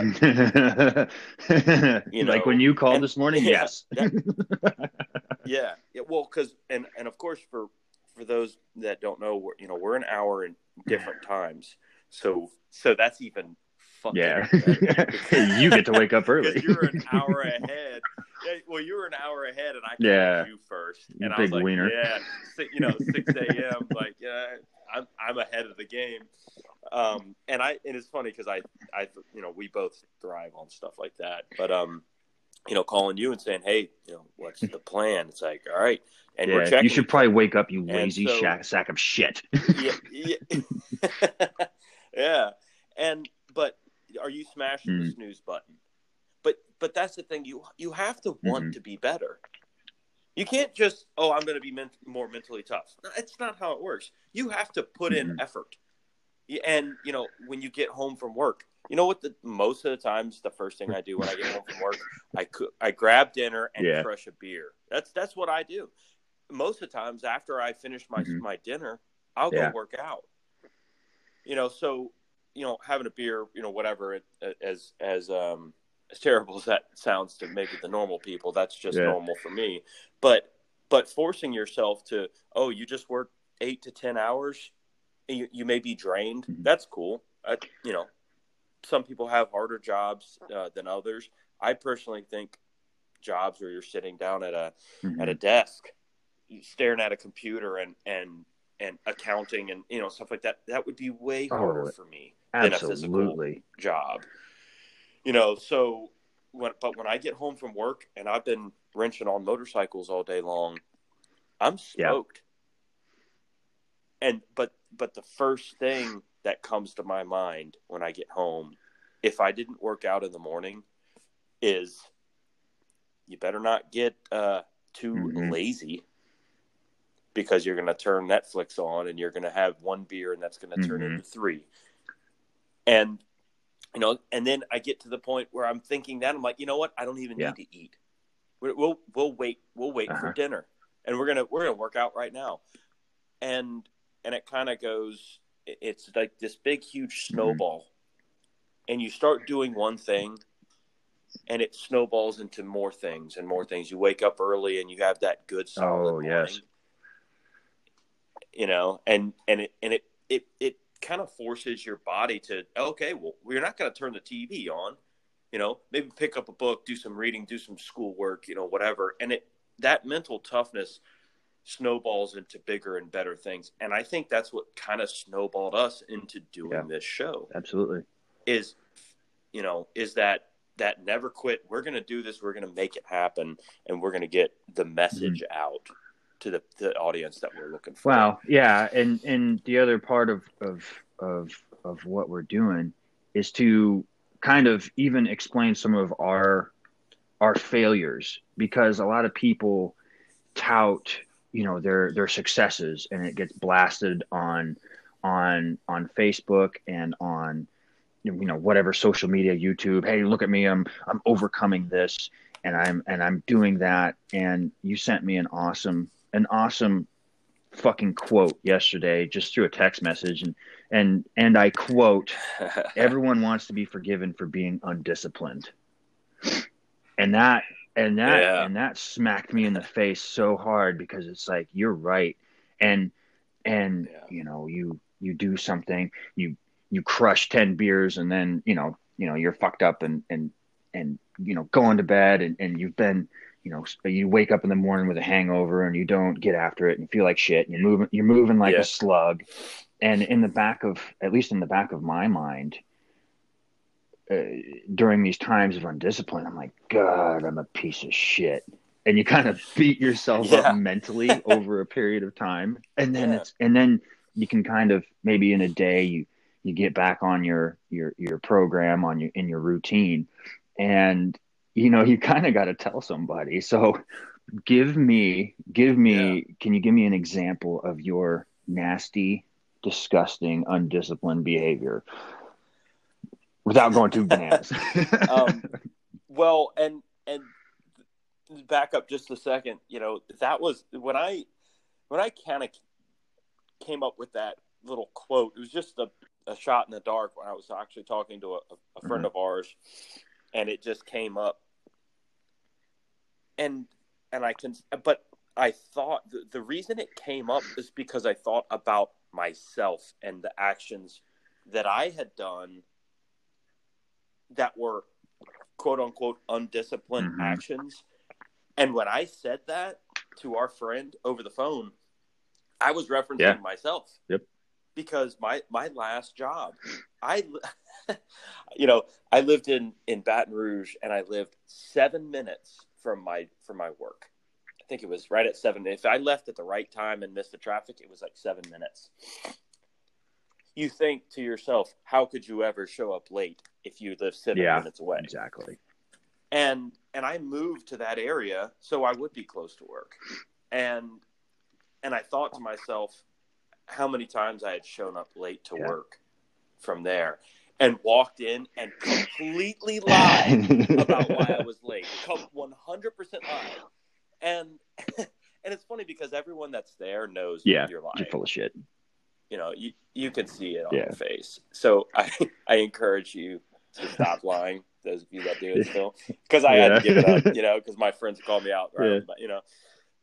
[SPEAKER 2] button?
[SPEAKER 3] you know, like when you called and, this morning, yeah, yes.
[SPEAKER 2] That, yeah, yeah. Well, because and and of course for for those that don't know, we're, you know, we're an hour in different times, so so that's even
[SPEAKER 3] yeah. you get to wake up early.
[SPEAKER 2] You're an hour ahead. Yeah, well, you were an hour ahead, and I called yeah. you first, and Big I was like, wiener. yeah, you know, six a.m. like, yeah, I'm I'm ahead of the game. Um, and I and it's funny because I I you know we both thrive on stuff like that. But um, you know, calling you and saying, hey, you know, what's the plan? It's like, all right, and yeah, we're checking.
[SPEAKER 3] You should probably wake up, you lazy so, shack, sack of shit.
[SPEAKER 2] yeah, yeah. yeah, and but are you smashing mm. the snooze button? But but that's the thing. You you have to want mm-hmm. to be better. You can't just oh I'm going to be men- more mentally tough. It's not how it works. You have to put mm-hmm. in effort. And you know, when you get home from work, you know what? The most of the times, the first thing I do when I get home from work, I cook, I grab dinner and yeah. crush a beer. That's that's what I do. Most of the times, after I finish my mm-hmm. my dinner, I'll yeah. go work out. You know, so you know, having a beer, you know, whatever, it, as as um as terrible as that sounds to maybe the normal people, that's just yeah. normal for me. But but forcing yourself to, oh, you just work eight to ten hours you, you may be drained. Mm-hmm. That's cool. I, you know, some people have harder jobs uh, than others. I personally think jobs where you're sitting down at a mm-hmm. at a desk, staring at a computer and and and accounting and you know stuff like that that would be way oh, harder oh, for me than a physical
[SPEAKER 3] Absolutely.
[SPEAKER 2] job. You know, so when but when I get home from work and I've been wrenching on motorcycles all day long, I'm
[SPEAKER 3] Yeah.
[SPEAKER 2] stoked. And but but the first thing that comes to my mind when I get home, if I didn't work out in the morning, is you better not get uh, too
[SPEAKER 3] Mhm.
[SPEAKER 2] lazy because you're going to turn Netflix on and you're going to have one beer and that's going to turn
[SPEAKER 3] Mhm.
[SPEAKER 2] into three. And you know, and then I get to the point where I'm thinking that I'm like, you know what? I don't even
[SPEAKER 3] Yeah.
[SPEAKER 2] need to eat. We're, we'll we'll wait we'll wait for
[SPEAKER 3] Uh-huh.
[SPEAKER 2] dinner, and we're gonna we're gonna work out right now, and and it kind of goes. It's like this big huge
[SPEAKER 3] Mm-hmm.
[SPEAKER 2] snowball, and you start doing one thing, and it snowballs into more things and more things. You wake up early and you have that good solid
[SPEAKER 3] Oh, yes.
[SPEAKER 2] morning, you know, and and it and it it it kind of forces your body to okay, well, we're not going to turn the TV on, you know, maybe pick up a book, do some reading, do some schoolwork, you know, whatever, and it that mental toughness snowballs into bigger and better things, and I think that's what kind of snowballed us into doing
[SPEAKER 3] Yeah.
[SPEAKER 2] this show.
[SPEAKER 3] Absolutely.
[SPEAKER 2] is you know is that that never quit. We're going to do this. We're going to make it happen. And we're going to get the message mm-hmm. out to the, the audience that we're looking for
[SPEAKER 3] Wow. Yeah. And and the other part of of of of what we're doing is to kind of even explain some of our our failures because a lot of people tout you know their their successes and it gets blasted on on on Facebook and on you know whatever social media YouTube hey look at me I'm I'm overcoming this and I'm and I'm doing that and you sent me an awesome an awesome fucking quote yesterday just through a text message and and and I quote everyone wants to be forgiven for being undisciplined and that and that
[SPEAKER 2] Yeah.
[SPEAKER 3] and that smacked me in the face so hard because it's like you're right and and
[SPEAKER 2] Yeah.
[SPEAKER 3] you know you you do something you you crush 10 beers and then you know you know you're fucked up and and and you know going to bed and, and you've been you know you wake up in the morning with a hangover and you don't get after it and feel like shit and you're moving you're moving like
[SPEAKER 2] Yeah.
[SPEAKER 3] a slug and in the back of at least in the back of my mind uh, during these times of undiscipline i'm like god i'm a piece of shit and you kind of beat yourself
[SPEAKER 2] Yeah.
[SPEAKER 3] up mentally over a period of time and then
[SPEAKER 2] Yeah.
[SPEAKER 3] it's and then you can kind of maybe in a day you you get back on your your your program on your in your routine and you know you kind of got to tell somebody. So give me give me can you give me an example of your nasty disgusting undisciplined behavior? Without going too bananas.
[SPEAKER 2] Um, well and and back up just a second you know that was when i when i kind of came up with that little quote it was just a, a shot in the dark when i was actually talking to a, a friend
[SPEAKER 3] Mhm.
[SPEAKER 2] of ours and it just came up and and i can but i thought the, the reason it came up is because i thought about myself and the actions that i had done that were quote unquote undisciplined
[SPEAKER 3] Mhm.
[SPEAKER 2] actions. And when I said that to our friend over the phone, I was referencing
[SPEAKER 3] Yeah.
[SPEAKER 2] myself.
[SPEAKER 3] Yep.
[SPEAKER 2] Because my my last job, I you know, I lived in in Baton Rouge and I lived 7 minutes from my from my work. I think it was right at 7. If I left at the right time and missed the traffic, it was like 7 minutes. You think to yourself, how could you ever show up late if you live 7
[SPEAKER 3] Yeah.
[SPEAKER 2] minutes away?
[SPEAKER 3] exactly
[SPEAKER 2] and and I moved to that area so I would be close to work, and and I thought to myself how many times I had shown up late to
[SPEAKER 3] Yeah.
[SPEAKER 2] work from there, and walked in and completely lied about why I was late, one hundred percent lied, and and it's funny because everyone that's there knows
[SPEAKER 3] Yeah,
[SPEAKER 2] you're lying
[SPEAKER 3] you're full of shit
[SPEAKER 2] you know, you, you can see it on
[SPEAKER 3] Yeah.
[SPEAKER 2] your face. So I, I encourage you to stop lying. Those of you that do it still, because I had to give it up, you know, because my friends called me out, right?
[SPEAKER 3] Yeah.
[SPEAKER 2] But, you know,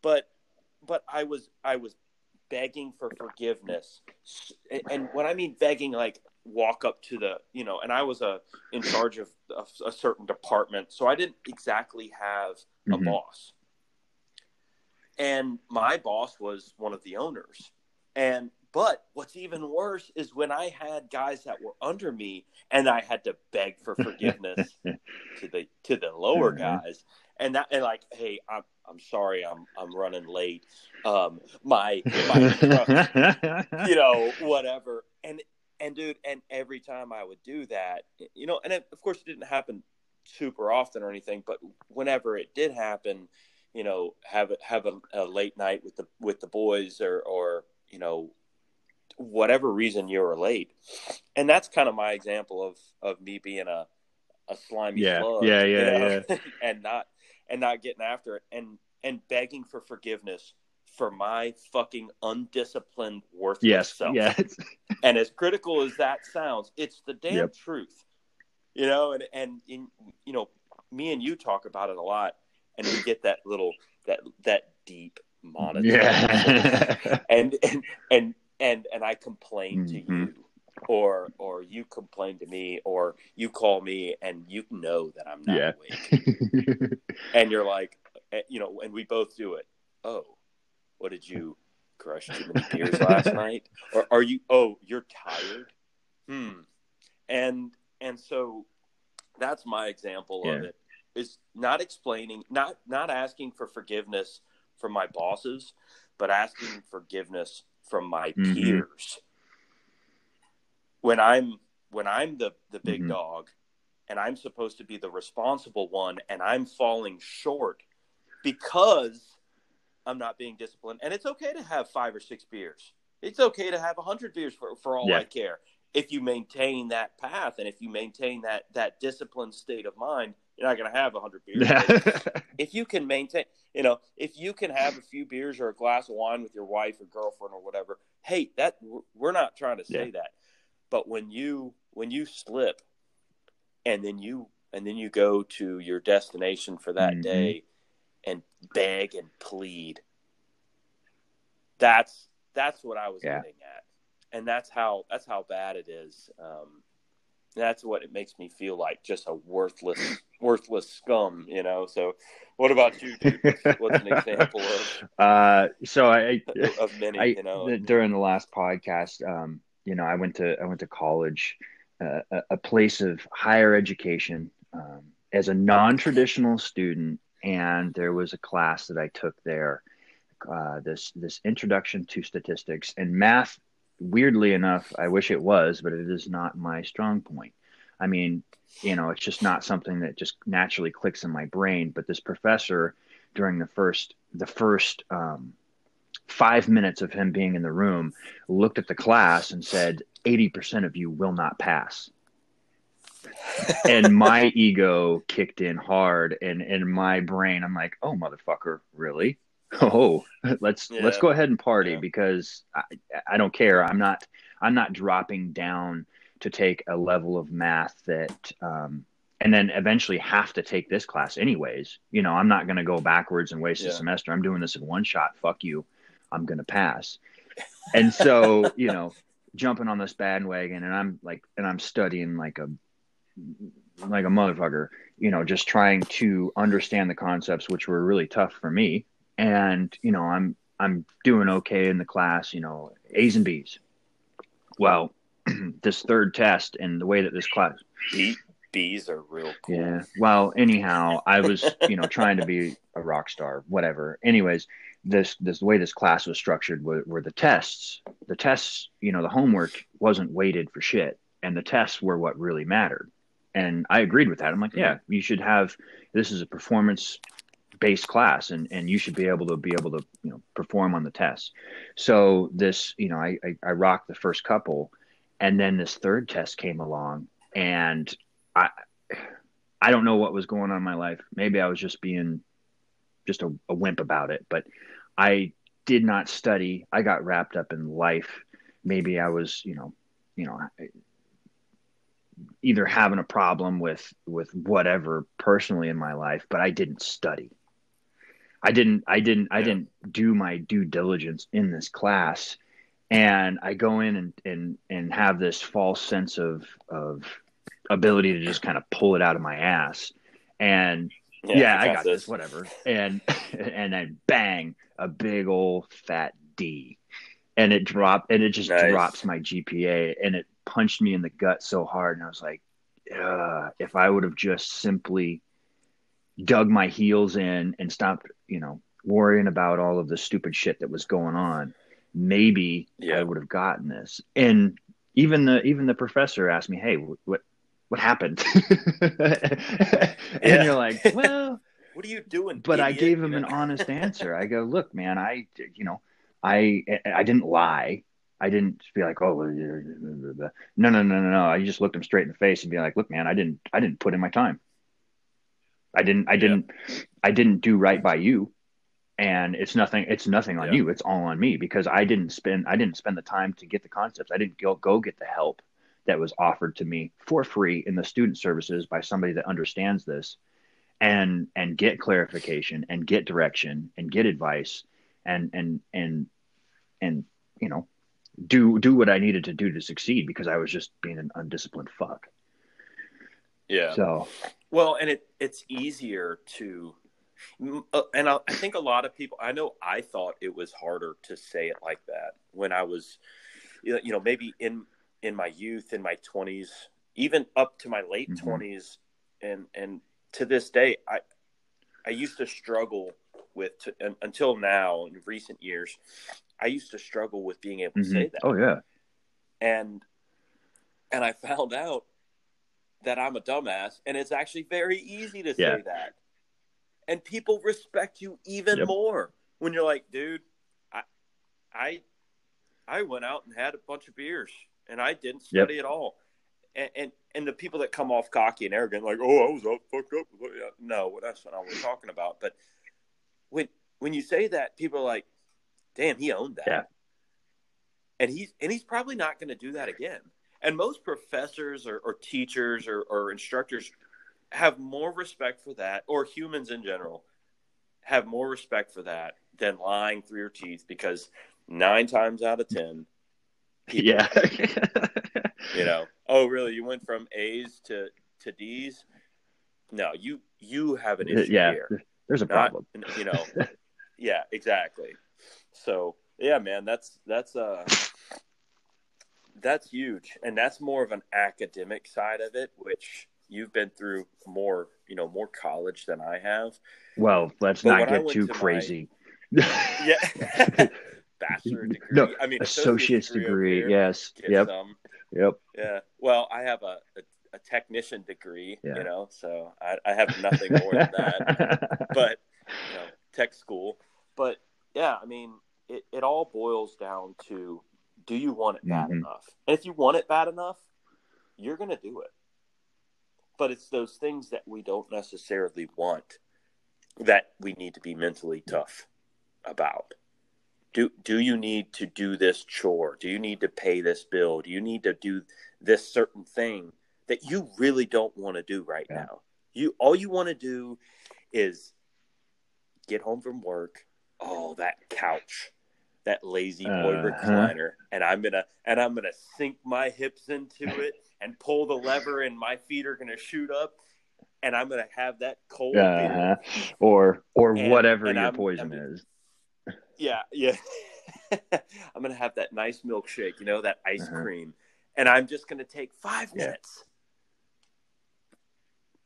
[SPEAKER 2] but but I was I was begging for forgiveness, and, when I mean begging, like walk up to the, you know, and I was a in charge of a, a certain department, so I didn't exactly have a
[SPEAKER 3] Mhm.
[SPEAKER 2] boss, and my boss was one of the owners, and but what's even worse is when I had guys that were under me and I had to beg for forgiveness to the to the lower
[SPEAKER 3] Mhm.
[SPEAKER 2] guys. And that and like, hey, I'm I'm sorry, I'm I'm running late. Um my my truck you know, whatever. And and dude, and every time I would do that, you know, and it, of course it didn't happen super often or anything, but whenever it did happen, you know, have a, have a, a late night with the with the boys or or you know, whatever reason you were late, and that's kind of my example of of me being a a slimy
[SPEAKER 3] Yeah,
[SPEAKER 2] slug,
[SPEAKER 3] yeah,
[SPEAKER 2] you
[SPEAKER 3] yeah,
[SPEAKER 2] and not and not getting after it and and begging for forgiveness for my fucking undisciplined worthless
[SPEAKER 3] yes,
[SPEAKER 2] self.
[SPEAKER 3] yes,
[SPEAKER 2] And as critical as that sounds, it's the damn
[SPEAKER 3] Yep.
[SPEAKER 2] truth. You know, and and in, you know, me and you talk about it a lot, and we get that little that that deep monotone.
[SPEAKER 3] yeah,
[SPEAKER 2] And and and and and I complain to
[SPEAKER 3] Mhm.
[SPEAKER 2] you, or or you complain to me, or you call me, and you know that I'm not
[SPEAKER 3] Yeah.
[SPEAKER 2] awake, and you're like, eh, you know, and we both do it. Oh, what did you crush too many beers last night? Or are you? Oh, you're tired. Hmm. And and so that's my example of it. Is not explaining, not not asking for forgiveness from my bosses, but asking forgiveness from my
[SPEAKER 3] Mhm.
[SPEAKER 2] peers. When I'm when I'm the the big
[SPEAKER 3] Mhm.
[SPEAKER 2] dog, and I'm supposed to be the responsible one, and I'm falling short because I'm not being disciplined. And it's okay to have five or six beers. It's okay to have a hundred beers for, for all
[SPEAKER 3] Yeah.
[SPEAKER 2] I care. If you maintain that path and if you maintain that that disciplined state of mind, you're not going to have a hundred beers. If you can maintain, you know, if you can have a few beers or a glass of wine with your wife or girlfriend or whatever, hey, that we're not trying to say
[SPEAKER 3] Yeah.
[SPEAKER 2] that. But when you when you slip, and then you and then you go to your destination for that
[SPEAKER 3] Mhm.
[SPEAKER 2] day and beg and plead, that's that's what I was
[SPEAKER 3] Yeah.
[SPEAKER 2] getting at, and that's how that's how bad it is. Um, that's what it makes me feel like, just a worthless, worthless scum, you know. So, what about you, dude? What's, what's an example of
[SPEAKER 3] uh, so I,
[SPEAKER 2] of many?
[SPEAKER 3] I
[SPEAKER 2] you know,
[SPEAKER 3] during the last podcast, um, you know, I went to I went to college, uh, a, a place of higher education, um, as a non-traditional student, and there was a class that I took there, uh, this this introduction to statistics and math. Weirdly enough, I wish it was, but it is not my strong point. I mean, you know, it's just not something that just naturally clicks in my brain. But this professor, during the first the first um, five minutes of him being in the room, looked at the class and said, 80% of you will not pass. and my ego kicked in hard and in my brain i'm like oh motherfucker really? Oh let's
[SPEAKER 2] Yeah.
[SPEAKER 3] let's go ahead and party
[SPEAKER 2] Yeah.
[SPEAKER 3] because I, I don't care. I'm not i'm not dropping down to take a level of math that um and then eventually have to take this class anyways. You know i'm not going to go backwards and waste a semester. I'm doing this in one shot. Fuck you i'm going to pass and so you know jumping on this bandwagon and i'm like and i'm studying like a like a motherfucker, you know, just trying to understand the concepts, which were really tough for me. And, you know, I'm, I'm doing okay in the class, you know, A's and B's. Well, this third test and the way that this class,
[SPEAKER 2] bees are real cool.
[SPEAKER 3] yeah. Well, anyhow, I was, you know, trying to be a rock star, whatever. Anyways, this this the way this class was structured were, were the tests. The tests, you know, the homework wasn't weighted for shit, and the tests were what really mattered. And I agreed with that. I'm like, yeah, mm-hmm. you should have. This is a performance based class, and and you should be able to be able to you know perform on the tests. So this, you know, I I, I rocked the first couple, and then this third test came along, and I I don't know what was going on in my life. Maybe I was just being just a, a wimp about it, but I did not study. I got wrapped up in life. Maybe I was, you know, you know, either having a problem with with whatever personally in my life, but I didn't study. I didn't I didn't I didn't do my due diligence in this class. And I go in and and and have this false sense of of ability to just kind of pull it out of my ass. And yeah, I got this, whatever. And and then bang, a big old fat D. and it dropped and it just
[SPEAKER 2] Nice.
[SPEAKER 3] drops my GPA and it punched me in the gut so hard and I was like, if I would have just simply dug my heels in and stopped, you know, worrying about all of the stupid shit that was going on, maybe I would have gotten this. And even the even the professor asked me, "Hey, what what happened?" and
[SPEAKER 2] Yeah.
[SPEAKER 3] you're like, "Well,
[SPEAKER 2] What are you doing?
[SPEAKER 3] but I gave him an honest answer. I go, look, man, I, you know, I, I didn't lie. I didn't be like, oh, well, blah, blah, blah. no, no, no, no, no. I just looked him straight in the face and be like, look, man, I didn't, I didn't put in my time. I didn't, I didn't, I didn't do right by you. And it's nothing, it's nothing on
[SPEAKER 2] Yeah.
[SPEAKER 3] you. It's all on me because I didn't spend, I didn't spend the time to get the concepts. I didn't go, go get the help that was offered to me for free in the student services by somebody that understands this and and get clarification and get direction and get advice and and and and you know do do what I needed to do to succeed because I was just being an undisciplined fuck.
[SPEAKER 2] Yeah.
[SPEAKER 3] So
[SPEAKER 2] Well, and it it's easier to, uh, and I, I think a lot of people. I know I thought it was harder to say it like that when I was, you know, maybe in in my youth, in my twenties, even up to my late
[SPEAKER 3] Mhm.
[SPEAKER 2] 20s and and to this day, I I used to struggle with to, un, until now in recent years. I used to struggle with being able to
[SPEAKER 3] mhm.
[SPEAKER 2] say that
[SPEAKER 3] oh yeah,
[SPEAKER 2] and and I found out that I'm a dumbass, and it's actually very easy to say
[SPEAKER 3] Yeah.
[SPEAKER 2] that, and people respect you even
[SPEAKER 3] Yep.
[SPEAKER 2] more when you're like, dude, I, I, I went out and had a bunch of beers, and I didn't
[SPEAKER 3] Yep.
[SPEAKER 2] study at all, and, and and the people that come off cocky and arrogant, like, oh, I was up, fucked up, no, that's not what we're talking about, but when when you say that, people are like, damn, he owned that.
[SPEAKER 3] Yeah.
[SPEAKER 2] And he's and he's probably not going to do that again. And most professors or, or teachers or, or instructors have more respect for that, or humans in general have more respect for that than lying through your teeth because nine times out of ten,
[SPEAKER 3] yeah,
[SPEAKER 2] you know, oh really? You went from A's to to D's? No, you you have an issue
[SPEAKER 3] yeah.
[SPEAKER 2] here
[SPEAKER 3] There's a
[SPEAKER 2] not
[SPEAKER 3] problem.
[SPEAKER 2] you know yeah exactly so yeah man that's that's uh that's huge and that's more of an academic side of it which you've been through more you know more college than i have
[SPEAKER 3] Well, let's
[SPEAKER 2] But
[SPEAKER 3] not get too
[SPEAKER 2] to my-
[SPEAKER 3] crazy.
[SPEAKER 2] yeah bachelor degree
[SPEAKER 3] No,
[SPEAKER 2] i mean
[SPEAKER 3] Associate's degree.
[SPEAKER 2] here.
[SPEAKER 3] Yes.
[SPEAKER 2] Get
[SPEAKER 3] Yep.
[SPEAKER 2] some.
[SPEAKER 3] Yep.
[SPEAKER 2] yeah well i have a, a, a technician degree
[SPEAKER 3] Yeah.
[SPEAKER 2] you know so I, I have nothing more than that but you know, tech school. But yeah, I mean, it, it all boils down to do you want it bad
[SPEAKER 3] Mhm.
[SPEAKER 2] enough? And if you want it bad enough, you're going to do it. But it's those things that we don't necessarily want that we need to be mentally tough about. Do, do you need to do this chore? Do you need to pay this bill? Do you need to do this certain thing that you really don't want to do right
[SPEAKER 3] Yeah.
[SPEAKER 2] now? You all you want to do is get home from work. Oh, that couch, that La-Z-Boy
[SPEAKER 3] Uh-huh.
[SPEAKER 2] recliner, and I'm gonna and I'm gonna sink my hips into it and pull the lever, and my feet are gonna shoot up, and I'm gonna have that cold
[SPEAKER 3] uh-huh. Or or
[SPEAKER 2] And-
[SPEAKER 3] whatever
[SPEAKER 2] and
[SPEAKER 3] your
[SPEAKER 2] I'm-
[SPEAKER 3] poison
[SPEAKER 2] I'm-
[SPEAKER 3] is.
[SPEAKER 2] Yeah, yeah. I'm gonna have that nice milkshake, you know, that ice
[SPEAKER 3] Uh-huh.
[SPEAKER 2] cream, and I'm just gonna take five
[SPEAKER 3] Yeah.
[SPEAKER 2] minutes,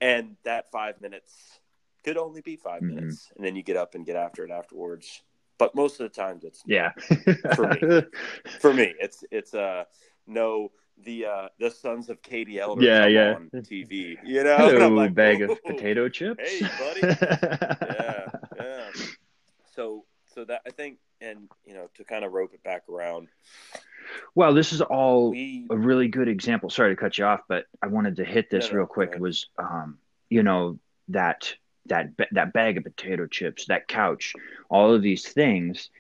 [SPEAKER 2] and that five minutes could only be 5
[SPEAKER 3] Mhm.
[SPEAKER 2] minutes, and then you get up and get after it afterwards. But most of the times, it's
[SPEAKER 3] Yeah.
[SPEAKER 2] For me. for me, it's it's uh no the uh the sons of Katie Elder
[SPEAKER 3] Yeah, yeah.
[SPEAKER 2] on TV, you know.
[SPEAKER 3] Hello,
[SPEAKER 2] like,
[SPEAKER 3] bag of potato chips.
[SPEAKER 2] Hey, buddy. yeah, yeah. So, so that I think, and you know, to kind of rope it back around,
[SPEAKER 3] Well, this is all
[SPEAKER 2] we
[SPEAKER 3] a really good example. Sorry to cut you off, but I wanted to hit this
[SPEAKER 2] No,
[SPEAKER 3] real quick. Was um, you know that that that bag of potato chips, that couch, all of these things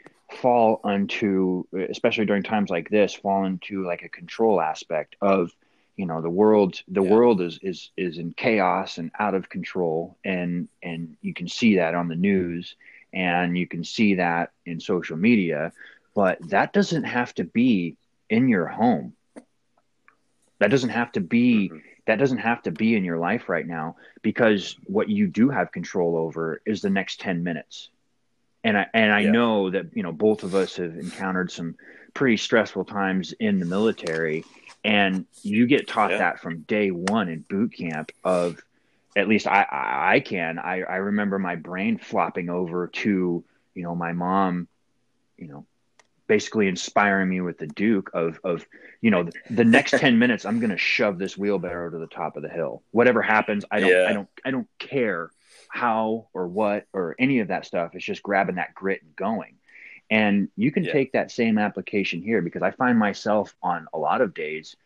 [SPEAKER 3] fall onto, especially during times like this, fall into like a control aspect of you know the world. The
[SPEAKER 2] Yeah.
[SPEAKER 3] world is is is in chaos and out of control, and and you can see that on the news, and you can see that in social media. But that doesn't have to be in your home. That doesn't have to be
[SPEAKER 2] Mhm.
[SPEAKER 3] that doesn't have to be in your life right now because what you do have control over is the next 10 minutes. And I and I
[SPEAKER 2] Yeah.
[SPEAKER 3] know that you know both of us have encountered some pretty stressful times in the military, and you get taught
[SPEAKER 2] Yeah.
[SPEAKER 3] that from day one in boot camp. Of at least I I, I can I I remember my brain flopping over to you know my mom, you know, basically inspiring me with the Duke of of you know the, the next ten minutes I'm gonna shove this wheelbarrow to the top of the hill. Whatever happens, I don't
[SPEAKER 2] Yeah.
[SPEAKER 3] I don't I don't care how or what or any of that stuff. It's just grabbing that grit and going. And you can
[SPEAKER 2] Yeah.
[SPEAKER 3] take that same application here because I find myself on a lot of days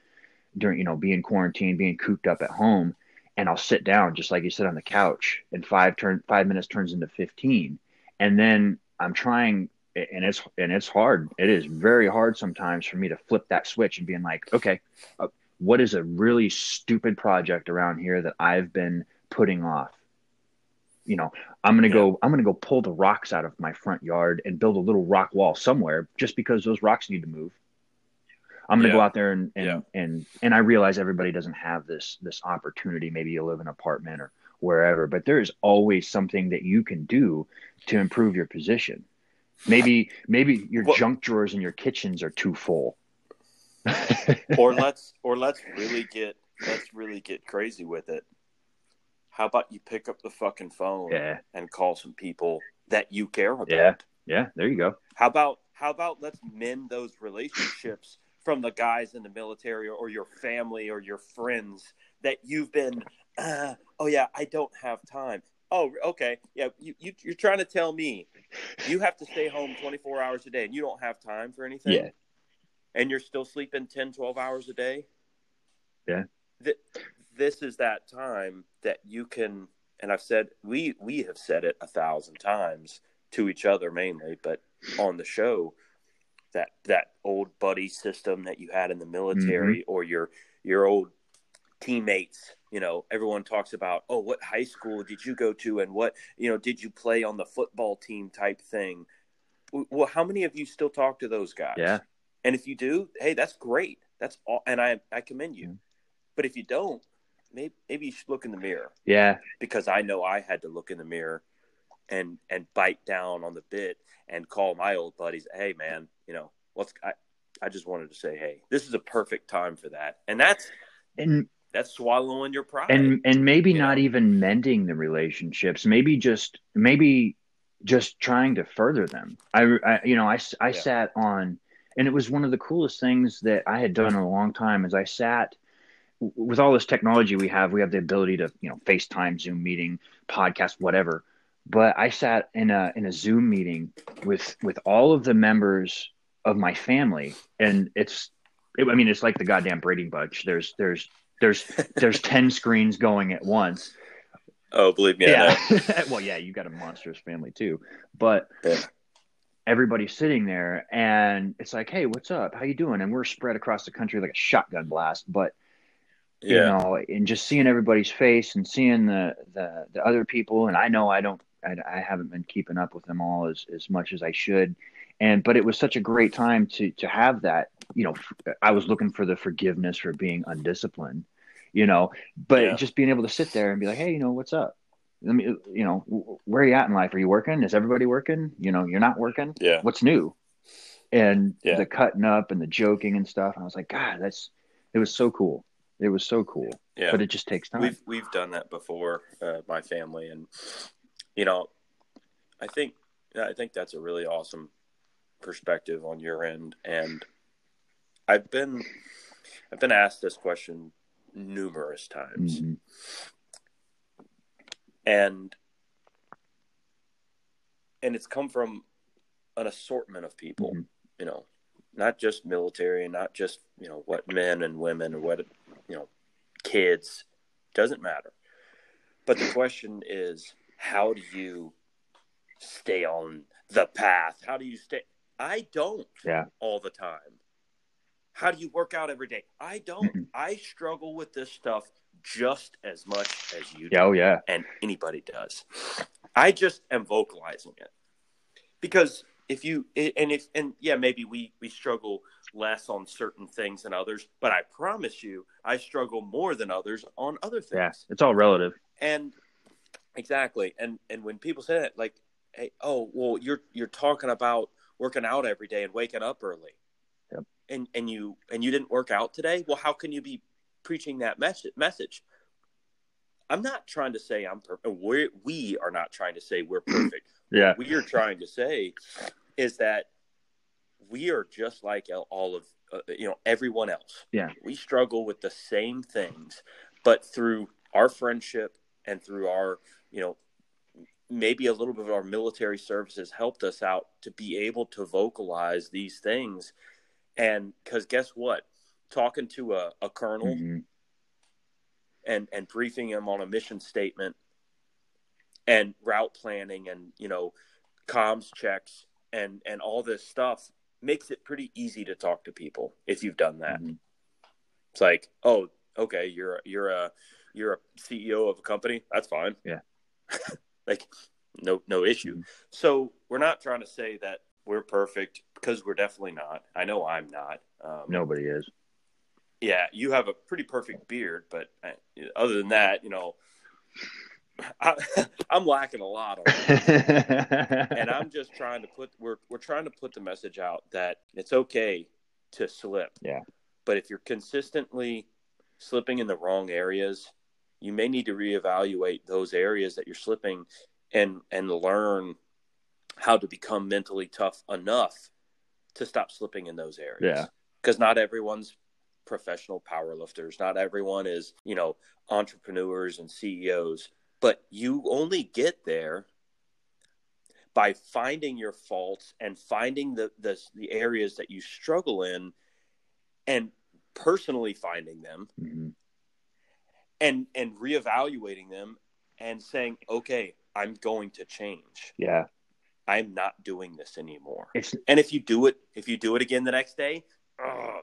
[SPEAKER 3] during, you know, being quarantined, being cooped up at home, and I'll sit down just like you sit on the couch, and five turn five minutes turns into fifteen, and then I'm trying, and it's and it's hard. It is very hard sometimes for me to flip that switch and being like, okay, uh, what is a really stupid project around here that I've been putting off? You know, I'm gonna go. I'm gonna go pull the rocks out of my front yard and build a little rock wall somewhere, just because those rocks need to move. I'm gonna
[SPEAKER 2] Yeah.
[SPEAKER 3] go out there and and,
[SPEAKER 2] Yeah.
[SPEAKER 3] and and I realize everybody doesn't have this this opportunity. Maybe you live in an apartment or wherever, but there is always something that you can do to improve your position. Maybe maybe your
[SPEAKER 2] Well-
[SPEAKER 3] junk drawers in your kitchens are too full.
[SPEAKER 2] or let's or let's really get let's really get crazy with it. How about you pick up the fucking phone
[SPEAKER 3] yeah,
[SPEAKER 2] and call some people that you care about?
[SPEAKER 3] Yeah. yeah. There you go.
[SPEAKER 2] How about how about let's mend those relationships from the guys in the military or, or your family or your friends that you've been uh, oh yeah, I don't have time. Oh, okay. Yeah, you, you you're trying to tell me you have to stay home 24 hours a day and you don't have time for anything?
[SPEAKER 3] Yeah.
[SPEAKER 2] And you're still sleeping 10, 12 hours a day?
[SPEAKER 3] Yeah.
[SPEAKER 2] Th- this is that time that you can and I've said we we have said it a thousand times to each other mainly, but on the show that that old buddy system that you had in the military or your your old teammates you know everyone talks about oh what high school did you go to and what you know did you play on the football team type thing well how many of you still talk to those guys
[SPEAKER 3] Yeah.
[SPEAKER 2] and if you do hey that's great that's all and i i commend you
[SPEAKER 3] Mhm.
[SPEAKER 2] but if you don't maybe maybe you should look in the mirror
[SPEAKER 3] Yeah.
[SPEAKER 2] because I know I had to look in the mirror and and bite down on the bit and call my old buddies, hey man, you know, what's I I just wanted to say, hey, this is a perfect time for that. And that's
[SPEAKER 3] And
[SPEAKER 2] that's swallowing your pride.
[SPEAKER 3] and and maybe not
[SPEAKER 2] know?
[SPEAKER 3] even mending the relationships maybe just maybe just trying to further them i, I you know I
[SPEAKER 2] Yeah.
[SPEAKER 3] sat on and it was one of the coolest things that i had done in a long time is i sat with all this technology we have we have the ability to you know facetime zoom meeting podcast whatever but i sat in a in a zoom meeting with with all of the members of my family. And it's it, i mean it's like the goddamn brady bunch. There's there's there's there's 10 screens going at once.
[SPEAKER 2] Oh, believe me, I know.
[SPEAKER 3] yeah. Well yeah you got a monstrous family too. But
[SPEAKER 2] Yeah.
[SPEAKER 3] everybody's sitting there and it's like hey what's up? How you doing? And we're spread across the country like a shotgun blast. But you know and just seeing everybody's face and seeing the the, the other people and i know i don't I, I haven't been keeping up with them all as, as much as i should and but it was such a great time to to have that you know i was looking for the forgiveness for being undisciplined you know but
[SPEAKER 2] Yeah.
[SPEAKER 3] just being able to sit there and be like hey you know what's up? Let me you know where are you at in life? Are you working? Is everybody working? You know you're not working?
[SPEAKER 2] Yeah.
[SPEAKER 3] what's new? And
[SPEAKER 2] Yeah.
[SPEAKER 3] the cutting up and the joking and stuff and i was like god that's it was so cool. It was so cool.
[SPEAKER 2] Yeah.
[SPEAKER 3] but it just takes time.
[SPEAKER 2] We've we've done that before, uh, my family, and you know, I think I think that's a really awesome perspective on your end. And I've been I've been asked this question numerous times,
[SPEAKER 3] Mhm.
[SPEAKER 2] and and it's come from an assortment of people.
[SPEAKER 3] Mhm.
[SPEAKER 2] You know, not just military, and not just you know what men and women or what you know kids doesn't matter. But the question is, how do you stay on the path? How do you stay? I don't
[SPEAKER 3] Yeah.
[SPEAKER 2] all the time. How do you work out every day? I don't.
[SPEAKER 3] Mhm.
[SPEAKER 2] I struggle with this stuff just as much as you do
[SPEAKER 3] oh yeah
[SPEAKER 2] and anybody does. I just am vocalizing it because if you and if and yeah, maybe we we struggle less on certain things than others, but I promise you, I struggle more than others on other things.
[SPEAKER 3] yeah it's all relative
[SPEAKER 2] And exactly, and and when people say that, like, hey, oh, well, you're you're talking about working out every day and waking up early. yep. and and you and you didn't work out today well how can you be preaching that message message i'm not trying to say i'm perfect we we are not trying to say we're perfect
[SPEAKER 3] Yeah.
[SPEAKER 2] what we are trying to say is that we are just like all of uh, you know everyone else
[SPEAKER 3] Yeah.
[SPEAKER 2] we struggle with the same things but through our friendship and through our you know maybe a little bit of our military services helped us out to be able to vocalize these things and because guess what talking to a, a colonel
[SPEAKER 3] Mhm.
[SPEAKER 2] and and briefing him on a mission statement and route planning and you know comms checks and and all this stuff makes it pretty easy to talk to people if you've done that
[SPEAKER 3] Mhm.
[SPEAKER 2] it's like oh okay you're you're a you're a ceo of a company that's fine
[SPEAKER 3] Yeah.
[SPEAKER 2] like no no issue
[SPEAKER 3] Mhm.
[SPEAKER 2] so we're not trying to say that we're perfect because we're definitely not i know i'm not um,
[SPEAKER 3] Nobody is.
[SPEAKER 2] yeah, you have a pretty perfect beard, but uh, other than that, you know, I, I'm lacking a lot and I'm just trying to put we're we're trying to put the message out that it's okay to slip.
[SPEAKER 3] Yeah.
[SPEAKER 2] But if you're consistently slipping in the wrong areas, you may need to reevaluate those areas that you're slipping and and learn how to become mentally tough enough to stop slipping in those areas.
[SPEAKER 3] Yeah.
[SPEAKER 2] Because not everyone's professional powerlifters. Not everyone is, you know, entrepreneurs and CEOs. But you only get there by finding your faults and finding the, the the areas that you struggle in and personally finding them
[SPEAKER 3] Mhm.
[SPEAKER 2] And and reevaluating them and saying okay i'm going to change.
[SPEAKER 3] Yeah.
[SPEAKER 2] i'm not doing this anymore.
[SPEAKER 3] It's
[SPEAKER 2] and if you do it if you do it again the next day ugh,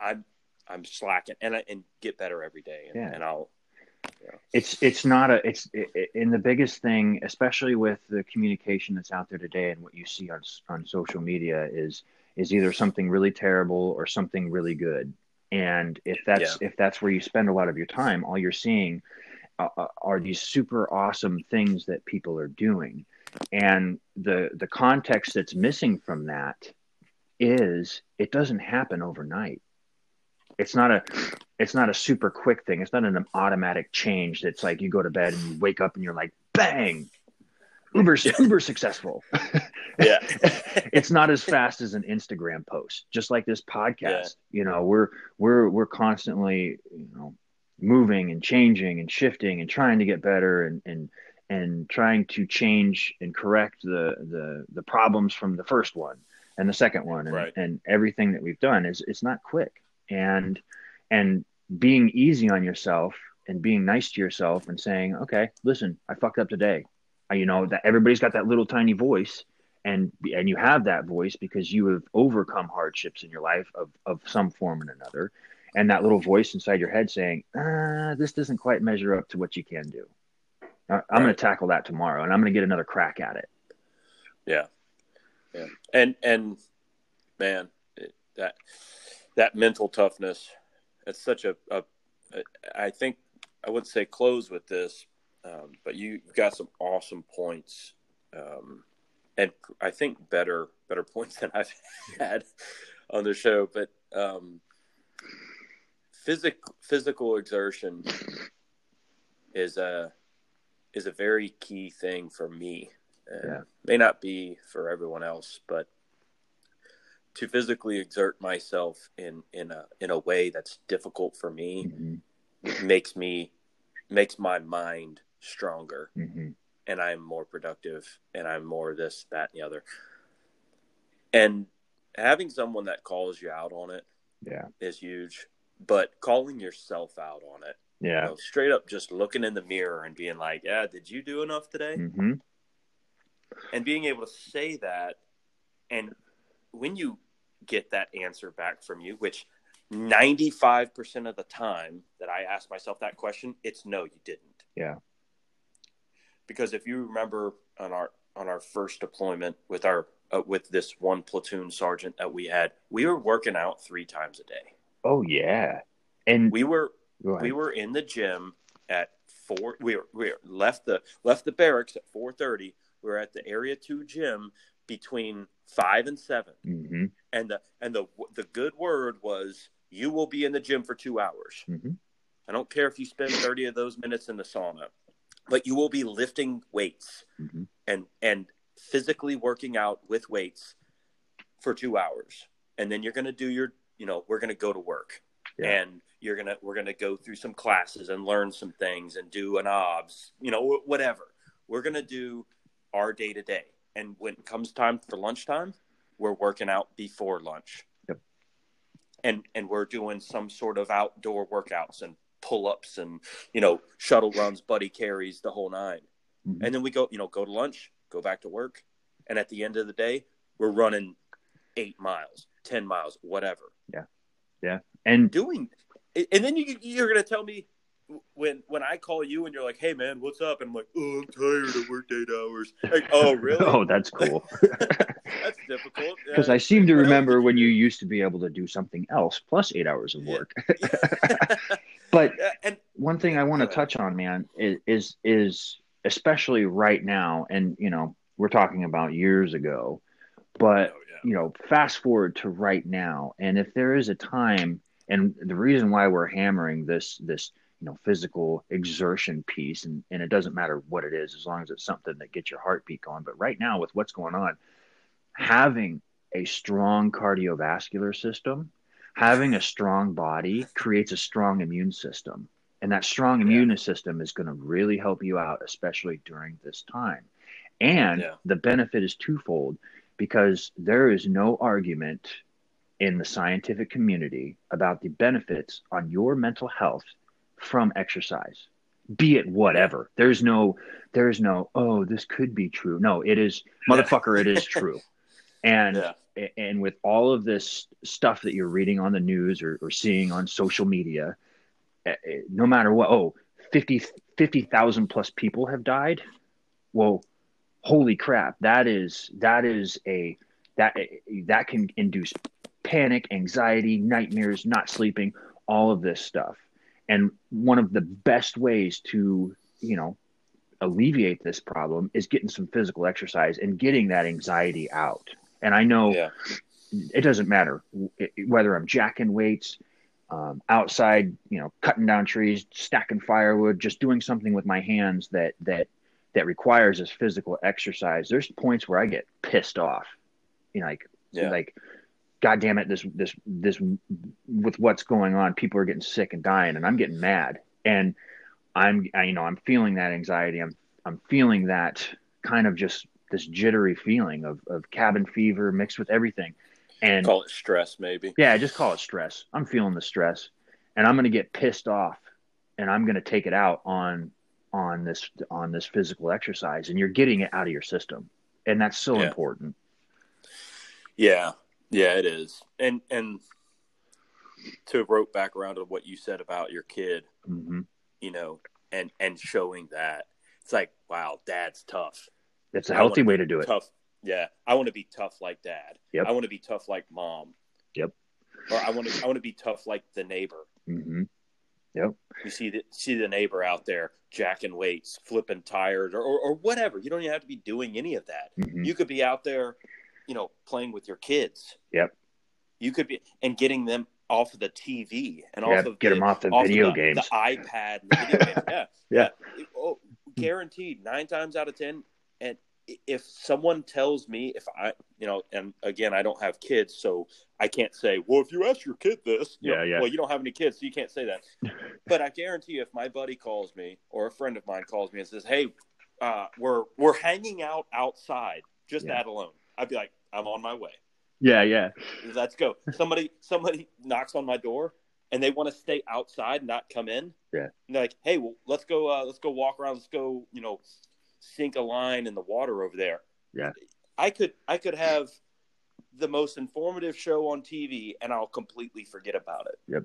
[SPEAKER 2] i'm i'm slacking and I, and get better every day. And,
[SPEAKER 3] Yeah.
[SPEAKER 2] and i'll
[SPEAKER 3] it's it's not a it's i i- and the biggest thing especially with the communication that's out there today and what you see on on social media is is either something really terrible or something really good and if that's if that's where you spend a lot of your time all you're seeing uh, uh, are these super awesome things that people are doing. And the the context that's missing from that is it doesn't happen overnight. It's not a it's not a super quick thing. It's not an automatic change that's like you go to bed and you wake up and you're like bang uber uber successful.
[SPEAKER 2] Yeah.
[SPEAKER 3] It's not as fast as an instagram post just like this podcast. You know we're we're we're constantly you know moving and changing and shifting and trying to get better and and and trying to change and correct the the the problems from the first one and the second one. And,
[SPEAKER 2] Right.
[SPEAKER 3] and everything that we've done is it's not quick. And and being easy on yourself and being nice to yourself and saying okay listen i fucked up today you know that everybody's got that little tiny voice and and you have that voice because you have overcome hardships in your life of of some form and another and that little voice inside your head saying uh, this doesn't quite measure up to what you can do I- i'm going to tackle that tomorrow and i'm going to get another crack at it
[SPEAKER 2] Yeah, yeah, and and man, it, that that mental toughness. It's such a, a, a. I think I wouldn't say close with this, um, but you you've got some awesome points, um, and I think better better points than I've had on the show. But um, physic physical exertion is a is a very key thing for me. Uh,
[SPEAKER 3] Yeah.
[SPEAKER 2] May not be for everyone else, but to physically exert myself in in a in a way that's difficult for me
[SPEAKER 3] Mhm.
[SPEAKER 2] makes me makes my mind stronger
[SPEAKER 3] Mhm.
[SPEAKER 2] and I'm more productive and I'm more this, that, and the other. And having someone that calls you out on it
[SPEAKER 3] yeah
[SPEAKER 2] is huge. But calling yourself out on it, you
[SPEAKER 3] yeah
[SPEAKER 2] know, straight up just looking in the mirror and being like, Yeah, did you do enough today?
[SPEAKER 3] hmm
[SPEAKER 2] And being able to say that and when you get that answer back from you, which 95% of the time that I ask myself that question, it's no, you didn't.
[SPEAKER 3] Yeah.
[SPEAKER 2] Because if you remember on our on our first deployment with our uh, with this one platoon sergeant that we had, we were working out 3 times a day.
[SPEAKER 3] oh yeah and
[SPEAKER 2] We were we were in the gym at 4 we were, we were left the left the barracks at 4:30. We were at the area 2 gym between five and 7
[SPEAKER 3] hmm
[SPEAKER 2] and the and the the good word was you will be in the gym for two hours.
[SPEAKER 3] hmm
[SPEAKER 2] I don't care if you spend thirty of those minutes in the sauna, but you will be lifting weights
[SPEAKER 3] hmm
[SPEAKER 2] and and physically working out with weights for two hours, and then you're going to do your you know we're going to go to work,
[SPEAKER 3] Yeah.
[SPEAKER 2] and you're gonna we're gonna go through some classes and learn some things and do an obs, you know whatever. We're gonna do our day to day, and when it comes time for lunchtime, we're working out before lunch.
[SPEAKER 3] Yep.
[SPEAKER 2] And and we're doing some sort of outdoor workouts and pull ups and you know shuttle runs, buddy carries, the whole 9
[SPEAKER 3] Mhm.
[SPEAKER 2] And then we go you know go to lunch, go back to work, and at the end of the day, we're running eight miles, ten miles, whatever.
[SPEAKER 3] Yeah, yeah, and
[SPEAKER 2] Doing, and then you you're gonna tell me when when I call you and you're like, "Hey man, what's up?" and I'm like, "Oh, I'm tired. I worked eight hours." Like, oh really?
[SPEAKER 3] oh, that's cool.
[SPEAKER 2] That's difficult.
[SPEAKER 3] Because
[SPEAKER 2] Yeah.
[SPEAKER 3] I seem to remember when you used to be able to do something else plus eight hours of
[SPEAKER 2] Yeah.
[SPEAKER 3] work. But
[SPEAKER 2] Yeah, and
[SPEAKER 3] one thing I want to touch on, man, is, is is especially right now, and you know, we're talking about years ago, but
[SPEAKER 2] oh, yeah.
[SPEAKER 3] you know, fast forward to right now, and if there is a time, and the reason why we're hammering this this you know physical exertion piece, and and it doesn't matter what it is, as long as it's something that gets your heartbeat going. But right now, with what's going on, having a strong cardiovascular system, having a strong body creates a strong immune system. And that strong
[SPEAKER 2] Yeah.
[SPEAKER 3] immune system is going to really help you out, especially during this time. And
[SPEAKER 2] Yeah.
[SPEAKER 3] the benefit is twofold because there is no argument in the scientific community about the benefits on your mental health from exercise be it whatever there's no there's no oh this could be true no it is motherfucker it is true and
[SPEAKER 2] Yeah.
[SPEAKER 3] And with all of this stuff that you're reading on the news or, or seeing on social media no matter what oh 50 50,000 plus people have died. Well holy crap that is that is a that that can induce panic anxiety nightmares not sleeping all of this stuff. And one of the best ways to you know alleviate this problem is getting some physical exercise and getting that anxiety out and i know
[SPEAKER 2] Yeah.
[SPEAKER 3] it doesn't matter whether i'm jacking weights um, outside you know cutting down trees stacking firewood just doing something with my hands that that that requires this physical exercise there's points where i get pissed off you know like
[SPEAKER 2] Yeah.
[SPEAKER 3] like god damn it this this this with what's going on people are getting sick and dying and i'm getting mad and i'm I, you know i'm feeling that anxiety i'm i'm feeling that kind of just this jittery feeling of of cabin fever mixed with everything and
[SPEAKER 2] Call it stress, maybe.
[SPEAKER 3] yeah, just call it stress. I'm feeling the stress, and I'm going to get pissed off, and I'm going to take it out on on this on this physical exercise, and you're getting it out of your system, and that's so
[SPEAKER 2] Yeah.
[SPEAKER 3] important.
[SPEAKER 2] Yeah, yeah, it is. And and to rope back around to what you said about your kid,
[SPEAKER 3] hmm
[SPEAKER 2] you know, and and showing that it's like, wow, dad's tough.
[SPEAKER 3] It's a healthy way to do it.
[SPEAKER 2] Tough. Yeah, I want to be tough like dad.
[SPEAKER 3] Yep.
[SPEAKER 2] I want to be tough like mom.
[SPEAKER 3] Yep.
[SPEAKER 2] Or I want to I want to be tough like the neighbor.
[SPEAKER 3] hmm
[SPEAKER 2] You see the see the neighbor out there jacking weights, flipping tires, or, or or whatever. You don't even have to be doing any of that.
[SPEAKER 3] hmm
[SPEAKER 2] You could be out there, you know, playing with your kids.
[SPEAKER 3] Yep.
[SPEAKER 2] You could be and getting them off of the TV and
[SPEAKER 3] Yeah,
[SPEAKER 2] off of
[SPEAKER 3] get
[SPEAKER 2] the,
[SPEAKER 3] them off the
[SPEAKER 2] off of
[SPEAKER 3] video
[SPEAKER 2] the,
[SPEAKER 3] games.
[SPEAKER 2] the iPad, the video games. Yeah,
[SPEAKER 3] Yeah.
[SPEAKER 2] Oh, guaranteed, nine times out of ten. And if someone tells me, if I, you know, and again, I don't have kids, so I can't say, well, if you ask your kid this, you know,
[SPEAKER 3] Yeah, yeah.
[SPEAKER 2] well, you don't have any kids, so you can't say that. but I guarantee you, if my buddy calls me or a friend of mine calls me and says, hey, uh, we're we're hanging out outside, just
[SPEAKER 3] Yeah.
[SPEAKER 2] that alone, I'd be like, I'm on my way
[SPEAKER 3] Yeah, yeah,
[SPEAKER 2] let's go. Somebody somebody knocks on my door and they want to stay outside, not come in.
[SPEAKER 3] Yeah.
[SPEAKER 2] And they're like, hey, well, let's go. Uh, let's go walk around. Let's go. You know, sink a line in the water over there.
[SPEAKER 3] Yeah.
[SPEAKER 2] I could I could have the most informative show on TV and I'll completely forget about it.
[SPEAKER 3] Yep.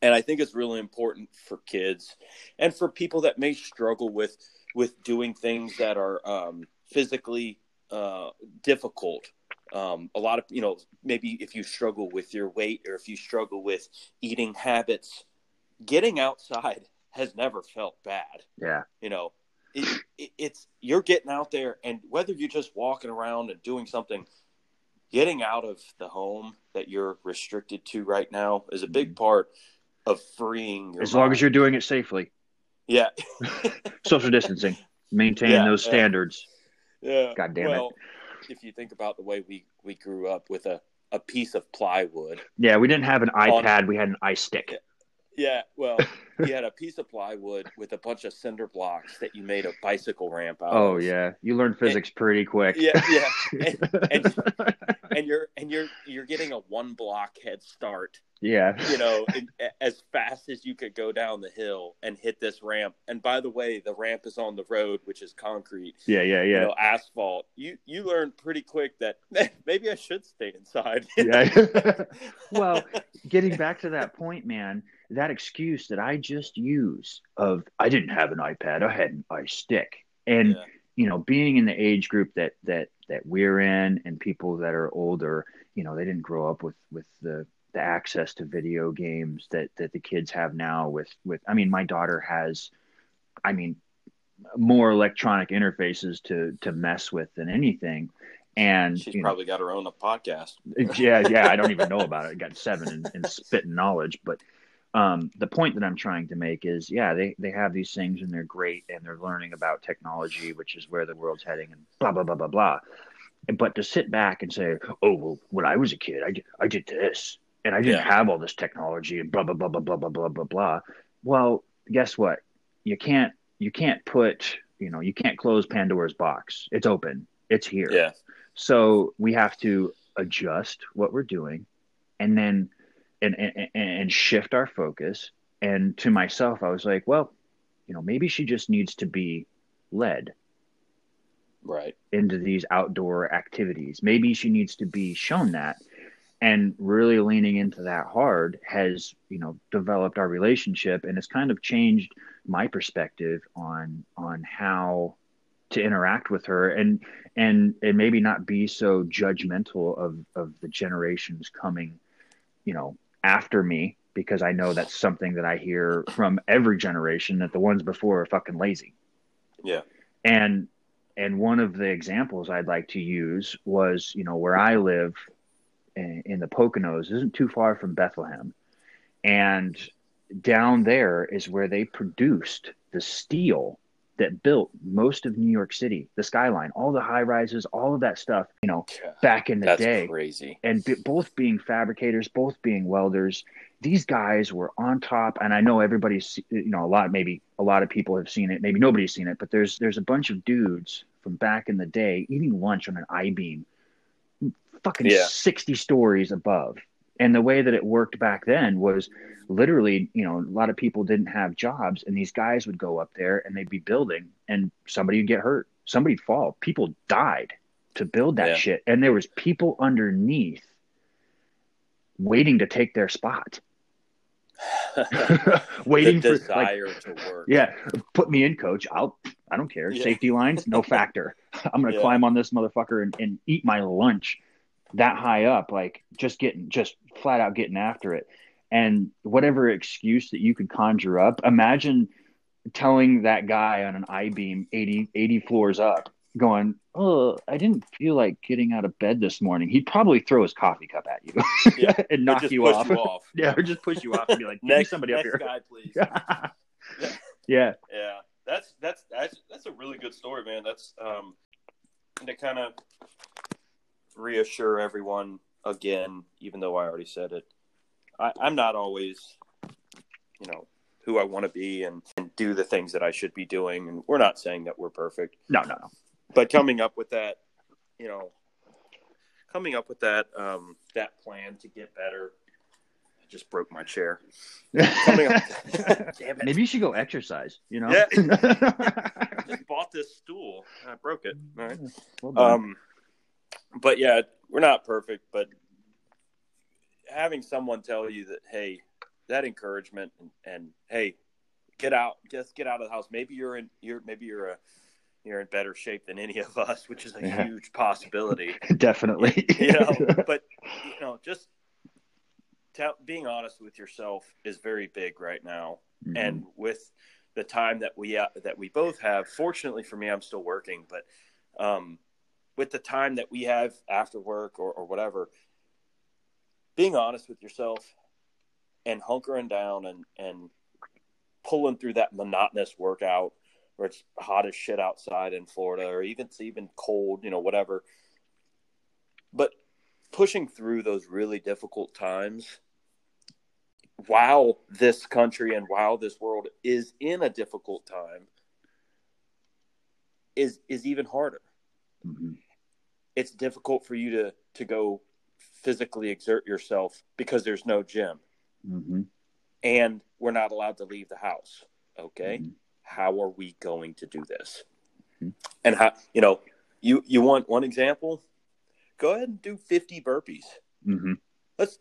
[SPEAKER 2] And I think it's really important for kids and for people that may struggle with with doing things that are um, physically uh, difficult um, a lot of you know maybe if you struggle with your weight or if you struggle with eating habits getting outside has never felt bad
[SPEAKER 3] yeah.
[SPEAKER 2] you know it, it, it's you're getting out there, and whether you're just walking around and doing something, getting out of the home that you're restricted to right now is a big mm-hmm. part of freeing your
[SPEAKER 3] As long
[SPEAKER 2] mind.
[SPEAKER 3] as you're doing it safely,
[SPEAKER 2] yeah
[SPEAKER 3] social distancing, maintain
[SPEAKER 2] Yeah,
[SPEAKER 3] those
[SPEAKER 2] yeah.
[SPEAKER 3] standards.
[SPEAKER 2] yeah
[SPEAKER 3] God damn it.
[SPEAKER 2] if you think about the way we we grew up with a a piece of plywood
[SPEAKER 3] Yeah, we didn't have an iPad; we had an iStick.
[SPEAKER 2] Yeah well you had a piece of plywood with a bunch of cinder blocks that you made a bicycle ramp out
[SPEAKER 3] Oh
[SPEAKER 2] of.
[SPEAKER 3] yeah, you learned physics pretty quick.
[SPEAKER 2] yeah yeah and, and, and you're and you're you're getting a one block head start
[SPEAKER 3] yeah.
[SPEAKER 2] you know, in, as fast as you could go down the hill and hit this ramp. And by the way, the ramp is on the road, which is concrete,
[SPEAKER 3] Yeah, yeah,
[SPEAKER 2] you
[SPEAKER 3] yeah.
[SPEAKER 2] know, asphalt. You you learn pretty quick that maybe I should stay inside.
[SPEAKER 3] Yeah. well, getting back to that point, man, that excuse that I just use of I didn't have an iPad, I had an iStick. And
[SPEAKER 2] Yeah.
[SPEAKER 3] you know, being in the age group that that that we're in and people that are older, you know, they didn't grow up with with the the access to video games that that the kids have now with with I mean, my daughter has I mean more electronic interfaces to to mess with than anything. And
[SPEAKER 2] She's
[SPEAKER 3] you know,
[SPEAKER 2] probably got her own podcast.
[SPEAKER 3] yeah, yeah, I don't even know about it. I got seven and, in spitting knowledge, but um, the point that I'm trying to make is, yeah, they they have these things and they're great and they're learning about technology, which is where the world's heading, and blah blah blah blah blah. But to sit back and say, oh well, when I was a kid, I did, I did this, and I didn't
[SPEAKER 2] Yeah.
[SPEAKER 3] have all this technology, and blah blah blah blah blah blah blah blah blah. Well, guess what? You can't you can't put you know you can't close Pandora's box. It's open. It's here.
[SPEAKER 2] Yeah.
[SPEAKER 3] So we have to adjust what we're doing and then and, and and shift our focus. And to myself, I was like, well, you know, maybe she just needs to be led
[SPEAKER 2] Right.
[SPEAKER 3] into these outdoor activities. Maybe she needs to be shown that. And really leaning into that hard has, you know, developed our relationship and it's kind of changed my perspective on on how to interact with her and and and maybe not be so judgmental of of the generations coming, you know, after me because I know that's something that I hear from every generation that the ones before are fucking lazy.
[SPEAKER 2] Yeah.
[SPEAKER 3] And and one of the examples I'd like to use was, you know, where I live in, in the Poconos isn't too far from Bethlehem, and down there is where they produced the steel that built most of New York City, the skyline, all the high rises, all of that stuff, you know, back in the day.
[SPEAKER 2] Crazy.
[SPEAKER 3] and b- both being fabricators, both being welders, these guys were on top. And I know everybody's, you know, a lot, maybe a lot of people have seen it, maybe nobody's seen it, but there's there's a bunch of dudes from back in the day eating lunch on an I beam, fucking
[SPEAKER 2] Yeah.
[SPEAKER 3] sixty stories above. And the way that it worked back then was literally, you know, a lot of people didn't have jobs, and these guys would go up there and they'd be building, and somebody would get hurt, somebody'd fall, people died to build that
[SPEAKER 2] Yeah.
[SPEAKER 3] shit, and there was people underneath waiting to take their spot, waiting
[SPEAKER 2] the
[SPEAKER 3] for like,
[SPEAKER 2] desire to work.
[SPEAKER 3] yeah, put me in, coach. I'll, I don't care.
[SPEAKER 2] Yeah.
[SPEAKER 3] Safety lines, no factor. I'm gonna
[SPEAKER 2] Yeah.
[SPEAKER 3] climb on this motherfucker and, and eat my lunch that high up, like just getting, just flat out getting after it. And whatever excuse that you could conjure up, imagine telling that guy on an I beam 80, 80 floors up, going, "Oh, I didn't feel like getting out of bed this morning." He'd probably throw his coffee cup at you
[SPEAKER 2] Yeah.
[SPEAKER 3] and knock you off.
[SPEAKER 2] you off.
[SPEAKER 3] Yeah, or just push you off and be like, "Give me
[SPEAKER 2] Next,
[SPEAKER 3] somebody up here."
[SPEAKER 2] guy, please.
[SPEAKER 3] yeah.
[SPEAKER 2] Yeah, that's that's that's that's a really good story, man. That's um to kind of reassure everyone again, even though I already said it. I, I'm not always, you know, who I want to be and, and do the things that I should be doing. And we're not saying that we're perfect,
[SPEAKER 3] No, no, no.
[SPEAKER 2] but coming up with that, you know, coming up with that um that plan to get better. I just broke my chair. Coming up, damn it!
[SPEAKER 3] Maybe you should go exercise. You know.
[SPEAKER 2] Yeah. just bought this stool. I broke it. All right.
[SPEAKER 3] Well.
[SPEAKER 2] Um, but yeah, we're not perfect, but having someone tell you that, hey, that encouragement and, and hey, get out, just get out of the house. Maybe you're in, you're maybe you're a, you're in better shape than any of us, which is a
[SPEAKER 3] Yeah.
[SPEAKER 2] huge possibility.
[SPEAKER 3] Definitely.
[SPEAKER 2] you know, but you know, just tell, being honest with yourself is very big right now
[SPEAKER 3] Mhm.
[SPEAKER 2] and with the time that we uh, that we both have. Fortunately for me, I'm still working, but um, with the time that we have after work or, or whatever, being honest with yourself and hunkering down and and pulling through that monotonous workout where it's hot as shit outside in Florida or even it's even cold, you know, whatever. But pushing through those really difficult times while this country and while this world is in a difficult time is is even harder. Mm-hmm. It's difficult for you to to go physically exert yourself because there's no gym. Mm-hmm. And we're not allowed to leave the house. Okay? Mm-hmm. How are we going to do this? Mm-hmm. And how you know, you you want one example? Go ahead and do 50 burpees. Mm-hmm. Let's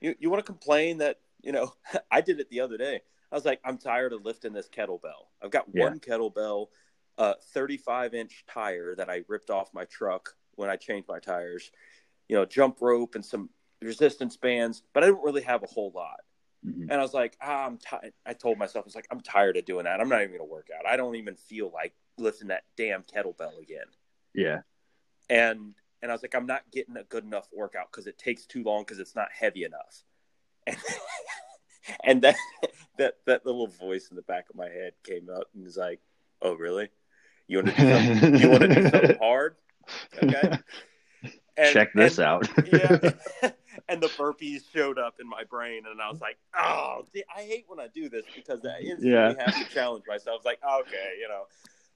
[SPEAKER 2] you, you want to complain that you know, I did it the other day. I was like, I'm tired of lifting this kettlebell. I've got yeah. one kettlebell, a 35 inch tire that I ripped off my truck when I changed my tires, you know, jump rope and some resistance bands, but I didn't really have a whole lot. Mm-hmm. And I was like, ah, I'm tired. I told myself, I was like, I'm tired of doing that. I'm not even going to work out. I don't even feel like lifting that damn kettlebell again.
[SPEAKER 3] Yeah.
[SPEAKER 2] And, and I was like, I'm not getting a good enough workout because it takes too long because it's not heavy enough. And, and that that that little voice in the back of my head came up and was like, "Oh, really? You want to do something, you want to do something hard? Okay."
[SPEAKER 3] And, Check this and, out.
[SPEAKER 2] yeah. And the burpees showed up in my brain, and I was like, "Oh, I hate when I do this because I instantly yeah. have to challenge myself. It's like, okay, you know,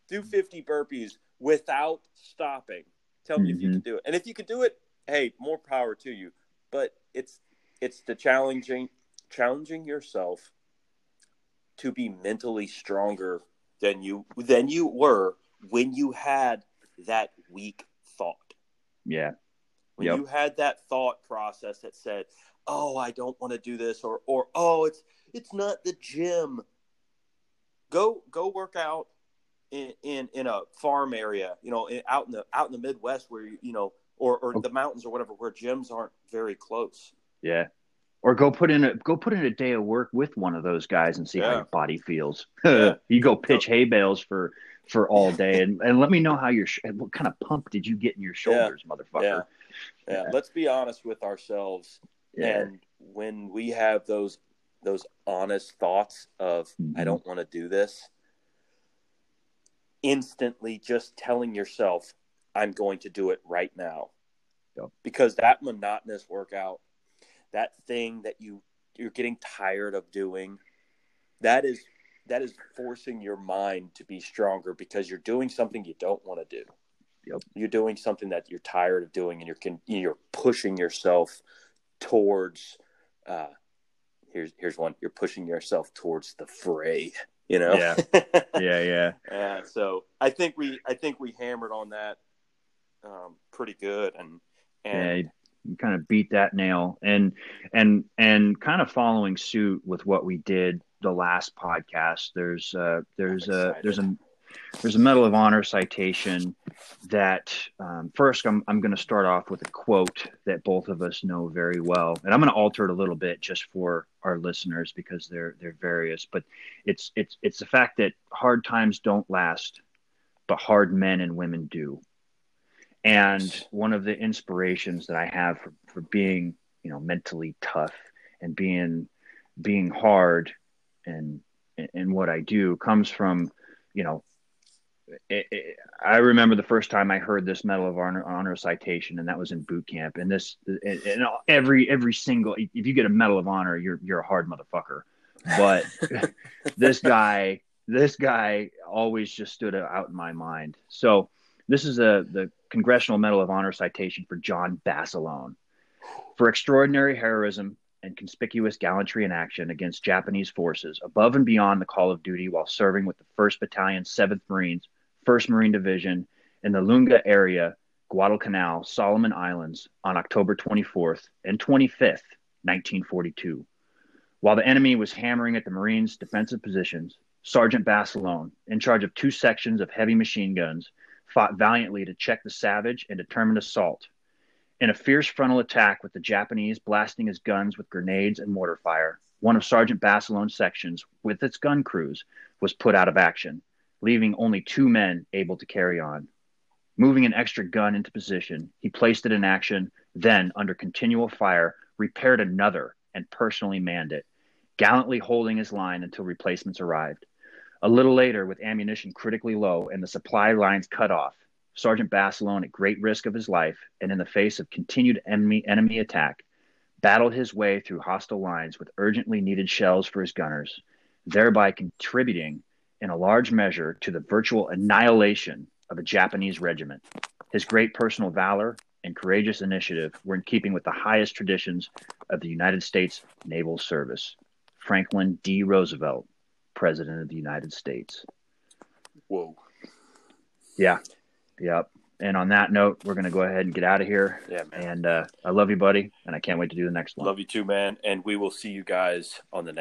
[SPEAKER 2] do 50 burpees without stopping. Tell me mm-hmm. if you can do it, and if you can do it, hey, more power to you. But it's it's the challenging challenging yourself to be mentally stronger than you than you were when you had that weak thought.
[SPEAKER 3] Yeah.
[SPEAKER 2] When yep. you had that thought process that said, "Oh, I don't want to do this," or or "Oh, it's it's not the gym." Go go work out in in, in a farm area, you know, in, out in the out in the Midwest where you you know, or or the mountains or whatever, where gyms aren't very close.
[SPEAKER 3] Yeah. Or go put in a go put in a day of work with one of those guys and see yeah. how your body feels. Yeah. you go pitch hay bales for for all day and, and let me know how your what kind of pump did you get in your shoulders, yeah. motherfucker.
[SPEAKER 2] Yeah. yeah. Let's be honest with ourselves. And when we have those those honest thoughts of mm-hmm. I don't want to do this, instantly just telling yourself I'm going to do it right now. Yep. Because that monotonous workout that thing that you you're getting tired of doing that is that is forcing your mind to be stronger because you're doing something you don't want to do. Yep. you're doing something that you're tired of doing and you're you're pushing yourself towards uh, here's here's one you're pushing yourself towards the fray you know?
[SPEAKER 3] Yeah. Yeah yeah.
[SPEAKER 2] Yeah so i think we i think we hammered on that um, pretty good and and
[SPEAKER 3] kind of beat that nail. And and and kind of following suit with what we did the last podcast there's uh there's a there's a there's a medal of honor citation that um, first i'm, I'm going to start off with a quote that both of us know very well. And i'm going to alter it a little bit just for our listeners because they're they're various. But it's it's it's the fact that hard times don't last but hard men and women do and one of the inspirations that I have for, for being, you know, mentally tough and being being hard and and what I do comes from, you know, it, it, I remember the first time I heard this Medal of Honor, Honor citation, and that was in boot camp. And this, and, and every every single, if you get a Medal of Honor, you're you're a hard motherfucker. But this guy, this guy always just stood out in my mind. So this is a the Congressional Medal of Honor citation for John Basilone for extraordinary heroism and conspicuous gallantry in action against Japanese forces above and beyond the call of duty while serving with the 1st Battalion, 7th Marines, 1st Marine Division in the Lunga area, Guadalcanal, Solomon Islands on October 24th and 25th, 1942. While the enemy was hammering at the Marines' defensive positions, Sergeant Basilone, in charge of two sections of heavy machine guns, fought valiantly to check the savage and determined assault In a fierce frontal attack with the Japanese blasting his guns with grenades and mortar fire, one of Sergeant Basilone's sections, with its gun crews, was put out of action, leaving only two men able to carry on. Moving an extra gun into position, he placed it in action, then, under continual fire, repaired another and personally manned it, gallantly holding his line until replacements arrived. A little later, with ammunition critically low and the supply lines cut off, Sergeant Basilone, at great risk of his life and in the face of continued enemy, enemy attack, battled his way through hostile lines with urgently needed shells for his gunners, thereby contributing in a large measure to the virtual annihilation of a Japanese regiment. His great personal valor and courageous initiative were in keeping with the highest traditions of the United States Naval Service. Franklin D. Roosevelt, President of the United States.
[SPEAKER 2] Whoa.
[SPEAKER 3] Yeah. Yep. And on that note, we're going to go ahead and get out of here.
[SPEAKER 2] Yeah, man.
[SPEAKER 3] And uh, I love you, buddy. And I can't wait to do the next one.
[SPEAKER 2] Love you too, man. And we will see you guys on the next.